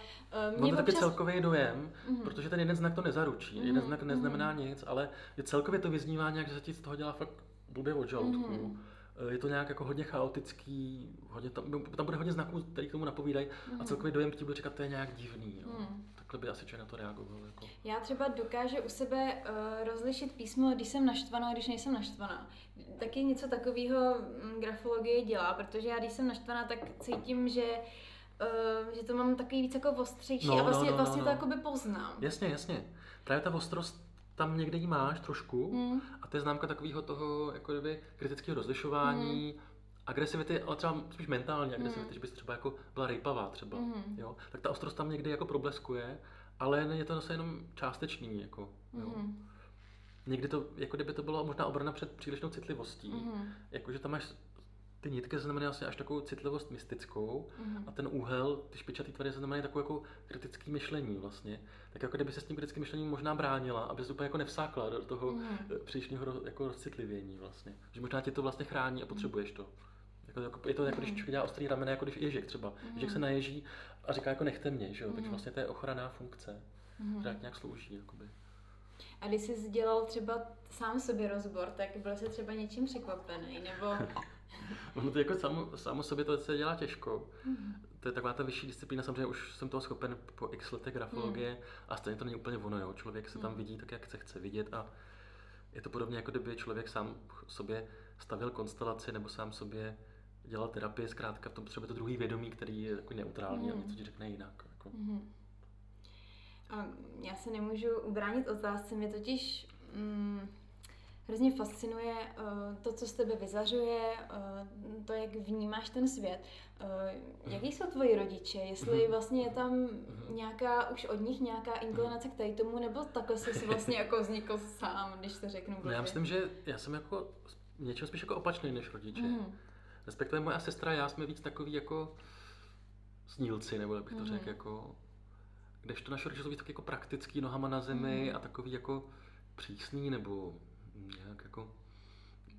Uh, mě občas... taky celkový dojem, uh-huh. protože ten jeden znak to nezaručí. Uh-huh. Jeden znak neznamená uh-huh. nic, ale je celkově to vyznívání, jak se ti z toho dělá fakt blbě od žaludku. Eh, je to nějak jako hodně chaotický, hodně tam, tam bude hodně znaků, který k tomu napovídají mm. a mhm. celkový dojem ti bude říkat, to je nějak divný. Jo. Mm. Takhle by asi člověk na to reagoval. Jako. Já třeba dokážu u sebe uh, rozlišit písmo, když jsem naštvaná a když nejsem naštvaná. Taky něco takového mm, grafologie dělá, protože já když jsem naštvaná, tak cítím, že Uh, že to mám takový víc jako ostřejší no, a vlastně, no, no, vlastně no, no. to jakoby poznám. Jasně, jasně. Právě ta ostrost tam někde ji máš trošku mm. a to je známka takového toho jako kdyby kritického rozlišování, mm. Agresivity, ale třeba spíš mentální agresivity, mm. že bys třeba jako byla rejpavá třeba, mm. jo, tak ta ostrost tam někdy jako probleskuje, ale je to zase jenom částečný, jako, jo. Mm. Někdy to, jako kdyby to bylo možná obrana před přílišnou citlivostí, mm. jakože tam máš ty nitky znamenají vlastně až takovou citlivost mystickou mm-hmm. a ten úhel, ty špičatý tvary znamenají takovou jako kritický myšlení vlastně. Tak jako kdyby se s tím kritickým myšlením možná bránila, aby se úplně jako nevsákla do toho mm-hmm. přílišného jako rozcitlivění vlastně. Že možná tě to vlastně chrání a potřebuješ to. Jako, jako, je to jako když mhm. člověk dělá ostrý ramena, jako když ježek třeba. Mm-hmm. Ježek se naježí a říká jako nechte mě, že jo? Mm-hmm. takže mhm. vlastně to je ochranná funkce, mm-hmm. která nějak slouží. Jakoby. A když jsi dělal třeba sám sobě rozbor, tak byl se třeba něčím překvapený, nebo (laughs) ono to jako samo, samo sobě to se dělá těžko. Mm. To je taková ta vyšší disciplína, samozřejmě už jsem toho schopen po x letech grafologie mm. a stejně to není úplně ono, jo. Člověk se tam mm. vidí tak, jak se chce vidět a je to podobně, jako kdyby člověk sám sobě stavil konstelaci nebo sám sobě dělal terapii, zkrátka v tom potřebuje to druhý vědomí, který je jako neutrální mm. a něco ti řekne jinak. Jako. Mm. A já se nemůžu ubránit otázce, mě totiž mm, hrozně fascinuje uh, to, co z tebe vyzařuje, uh, to, jak vnímáš ten svět. Uh, jaký jsou tvoji rodiče? Jestli mhm. vlastně je tam mhm. nějaká, už od nich nějaká inklinace k tady tomu, nebo takhle jsi vlastně jako vznikl sám, když to řeknu No já myslím, že já jsem jako něčeho spíš jako opačný než rodiče. Mm. Respektive moje sestra a já jsme víc takový jako snílci, nebo jak bych to mm. řekl, jako kdežto naše rodiče jsou víc taky jako praktický, nohama na zemi mm. a takový jako přísný, nebo nějak jako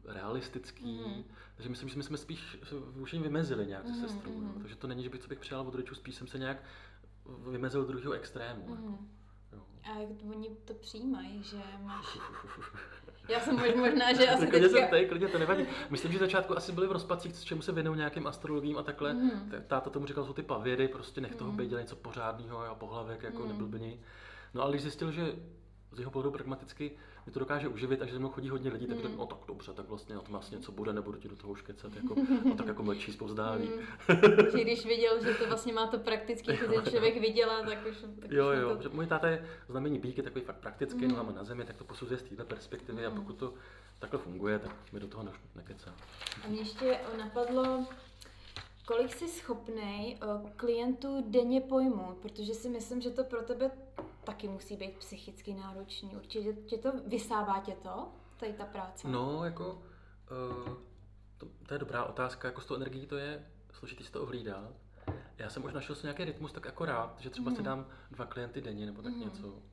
realistický. Mm. Takže myslím, že my jsme spíš už jim vymezili nějak se mm, sestrou. Mm. No. Takže to není, že bych co bych přijal od rodičů, spíš jsem se nějak vymezil do druhého extrému. Mm. Jako. Jo. A jak oni to přijímají, že máš... (laughs) Já jsem možná, že asi klidně teďka... tady, klidně to nevadí. Myslím, že začátku asi byli v rozpacích, s čemu se věnují nějakým astrologím a takhle. Mm. Táta tomu říkal, jsou ty pavědy, prostě nech toho mm. být, dělej něco pořádného a pohlavek, jako mm. neblbni. No ale když zjistil, že z jeho pohledu pragmaticky mi to dokáže uživit a že mnou chodí hodně lidí, tak mm. řeknu, no tak dobře, tak vlastně na tom vlastně něco bude, nebudu ti do toho už kecat, jako, a tak jako mlčí zpovzdálí. Mm. (laughs) že když viděl, že to vlastně má to prakticky, že ten člověk viděla, tak už... Tak jo, už jo, to... můj táta je znamení bík, je takový fakt praktický, mm. nohama na zemi, tak to posuzuje z této perspektivy mm. a pokud to takhle funguje, tak mi do toho nekecá. A mě ještě napadlo, kolik jsi schopný eh, klientů denně pojmout, protože si myslím, že to pro tebe taky musí být psychicky náročný. Určitě tě to vysává tě to, tady ta práce? No, jako uh, to, to, je dobrá otázka, jako s tou energií to je složitý si to ohlídat. Já jsem už našel si nějaký rytmus tak akorát, že třeba mm. si mhm. dám dva klienty denně nebo tak mm. něco.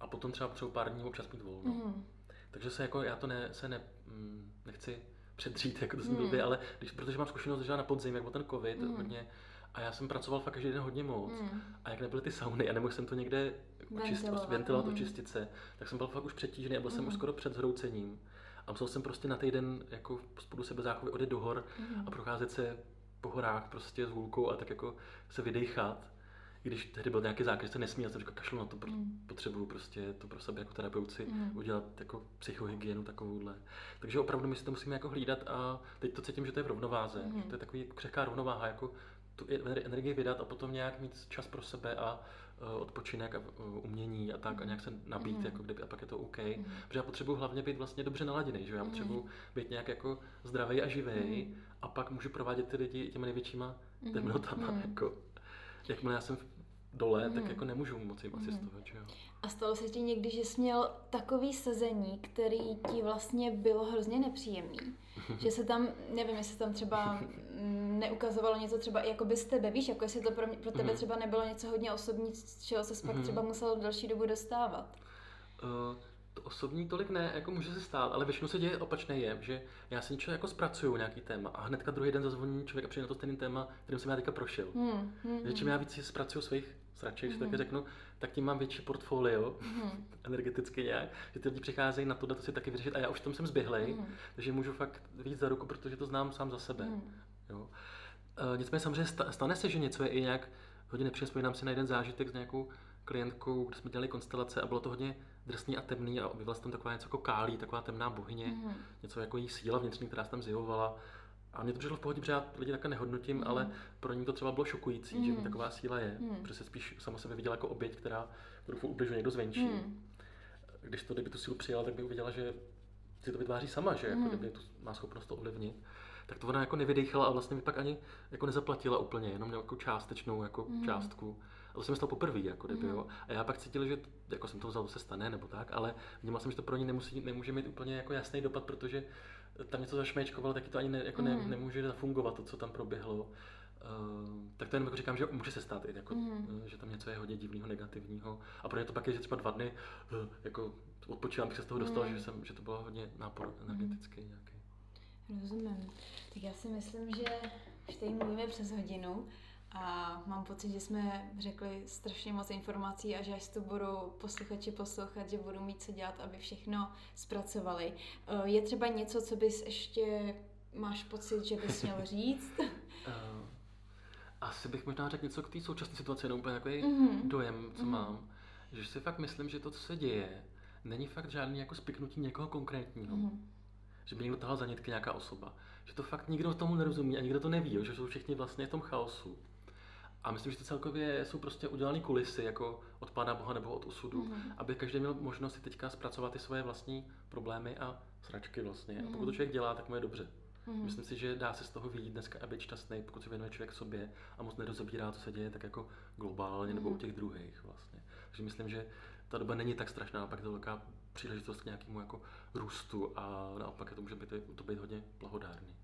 A potom třeba potřebuji pár dní občas mít volno. Mm. Takže se jako, já to ne, se ne, mm, nechci předřít, jako to zní mm. ale když, protože mám zkušenost že na podzim, jak byl ten covid, mm. hodně, a já jsem pracoval fakt každý den hodně moc. Mm. A jak nebyly ty sauny a nemohl jsem to někde ventilovat, ventilovat mm. očistit se, tak jsem byl fakt už přetížený a byl mm. jsem už skoro před zhroucením. A musel jsem prostě na týden jako spolu sebe záchovy odjet do hor mm. a procházet se po horách prostě s hůlkou a tak jako se vydechat. I když tehdy byl nějaký zákaz, že se nesmí, já jsem říkal, kašlu na to, mm. potřebuju prostě to pro sebe jako terapeuci mm. udělat jako psychohygienu takovouhle. Takže opravdu my si to musíme jako hlídat a teď to cítím, že to je v rovnováze, mm. to je takový křehká rovnováha, jako tu energii vydat a potom nějak mít čas pro sebe a uh, odpočinek a uh, umění a tak a nějak se nabít, mm. jako kdyby, a pak je to OK. Mm. Protože já potřebuji hlavně být vlastně dobře naladěný, že já potřebuji být nějak jako zdravý a živý mm. a pak můžu provádět ty lidi těma největšíma mm. temnotama, mm. jako jakmile já jsem dole, mm. tak jako nemůžu moc jim asistovat, že jo. A stalo se ti někdy, že jsi měl takový sezení, který ti vlastně bylo hrozně nepříjemný? (laughs) že se tam, nevím, jestli tam třeba neukazovalo něco třeba jako by z tebe, víš, jako jestli to pro, mě, pro tebe mhm. třeba nebylo něco hodně osobní, z čeho se pak mhm. třeba musel další dobu dostávat? Uh, to osobní tolik ne, jako může se stát, ale většinou se děje opačné je, že já si něco jako zpracuju, nějaký téma a hnedka druhý den zazvoní člověk a přijde na to stejný téma, kterým jsem já teďka prošel. Hmm, hmm, že čím já víc si zpracuju svých sraček, mm-hmm. taky řeknu, tak tím mám větší portfolio, mm-hmm. (laughs) energeticky nějak, že ty lidi přicházejí na to, to si taky vyřešit a já už v tom jsem zběhlej, mm-hmm. takže můžu fakt víc za ruku, protože to znám sám za sebe. Mm-hmm. Jo. E, nicméně samozřejmě stane se, že něco je i nějak hodně nepříjemné. Vzpomínám si na jeden zážitek s nějakou klientkou, kde jsme dělali konstelace a bylo to hodně drsný a temný a objevila se tam taková něco jako kálí, taková temná bohyně, mm-hmm. něco jako jí síla vnitřní, která se tam zjevovala. A mě to přišlo v pohodě, protože já lidi takhle nehodnotím, mm. ale pro ní to třeba bylo šokující, mm. že taková síla je. Mm. Protože se spíš sama sebe viděla jako oběť, která ubližuje někdo zvenčí. Mm. Když to, kdyby tu sílu přijala, tak by uviděla, že si to vytváří sama, že jako mm. kdyby to má schopnost to ovlivnit. Tak to ona jako nevydechala a vlastně mi pak ani jako nezaplatila úplně, jenom nějakou částečnou jako mm. částku. A to jsem stalo poprvé, jako kdyby, mm. jo. A já pak cítil, že jako jsem to vzal, se stane, nebo tak, ale vnímal jsem, že to pro ní nemusí, nemůže mít úplně jako jasný dopad, protože tam něco zašmečkovalo, taky to ani ne, jako mm. ne, nemůže zafungovat, to, co tam proběhlo. Uh, tak to jenom jako říkám, že může se stát, jako, mm. že tam něco je hodně divného, negativního. A pro mě to pak je, že třeba dva dny uh, jako odpočívám, bych se z toho dostal, mm. že, jsem, že to bylo hodně nápor energetický mm. nějaký. Rozumím. Tak já si myslím, že už tady mluvíme přes hodinu a mám pocit, že jsme řekli strašně moc informací a že až to budou posluchači poslouchat, že budu mít co dělat, aby všechno zpracovali. Eh, je třeba něco, co bys ještě máš pocit, že bys měl (laughs) říct? uh, asi bych možná řekl něco k té současné situaci, jenom úplně takový mm-hmm. dojem, co mm-hmm. mám. Že si fakt myslím, že to, co se děje, není fakt žádný jako spiknutí někoho konkrétního. Mm-hmm. Že by někdo tahal za nitky nějaká osoba. Že to fakt nikdo tomu nerozumí a nikdo to neví, že jsou všichni vlastně v tom chaosu. A myslím, že to celkově jsou prostě udělané kulisy, jako od Pána Boha nebo od osudu, mm-hmm. aby každý měl možnost si teďka zpracovat ty svoje vlastní problémy a sračky vlastně. Mm-hmm. A pokud to mhm. člověk dělá, tak mu je dobře. Mm-hmm. Myslím si, že dá se z toho vyjít dneska a být šťastný, pokud se věnuje člověk sobě a moc nerozebírá, co se děje tak jako globálně mm-hmm. nebo u mhm. těch druhých vlastně. Takže myslím, že ta doba není tak strašná, pak je to velká příležitost k nějakému jako růstu a naopak to může být, to být hodně blahodárný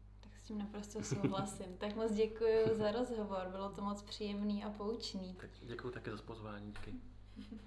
tím naprosto souhlasím. tak moc děkuji za rozhovor, bylo to moc příjemný a poučný. Tak děkuji také za pozvání. Díky.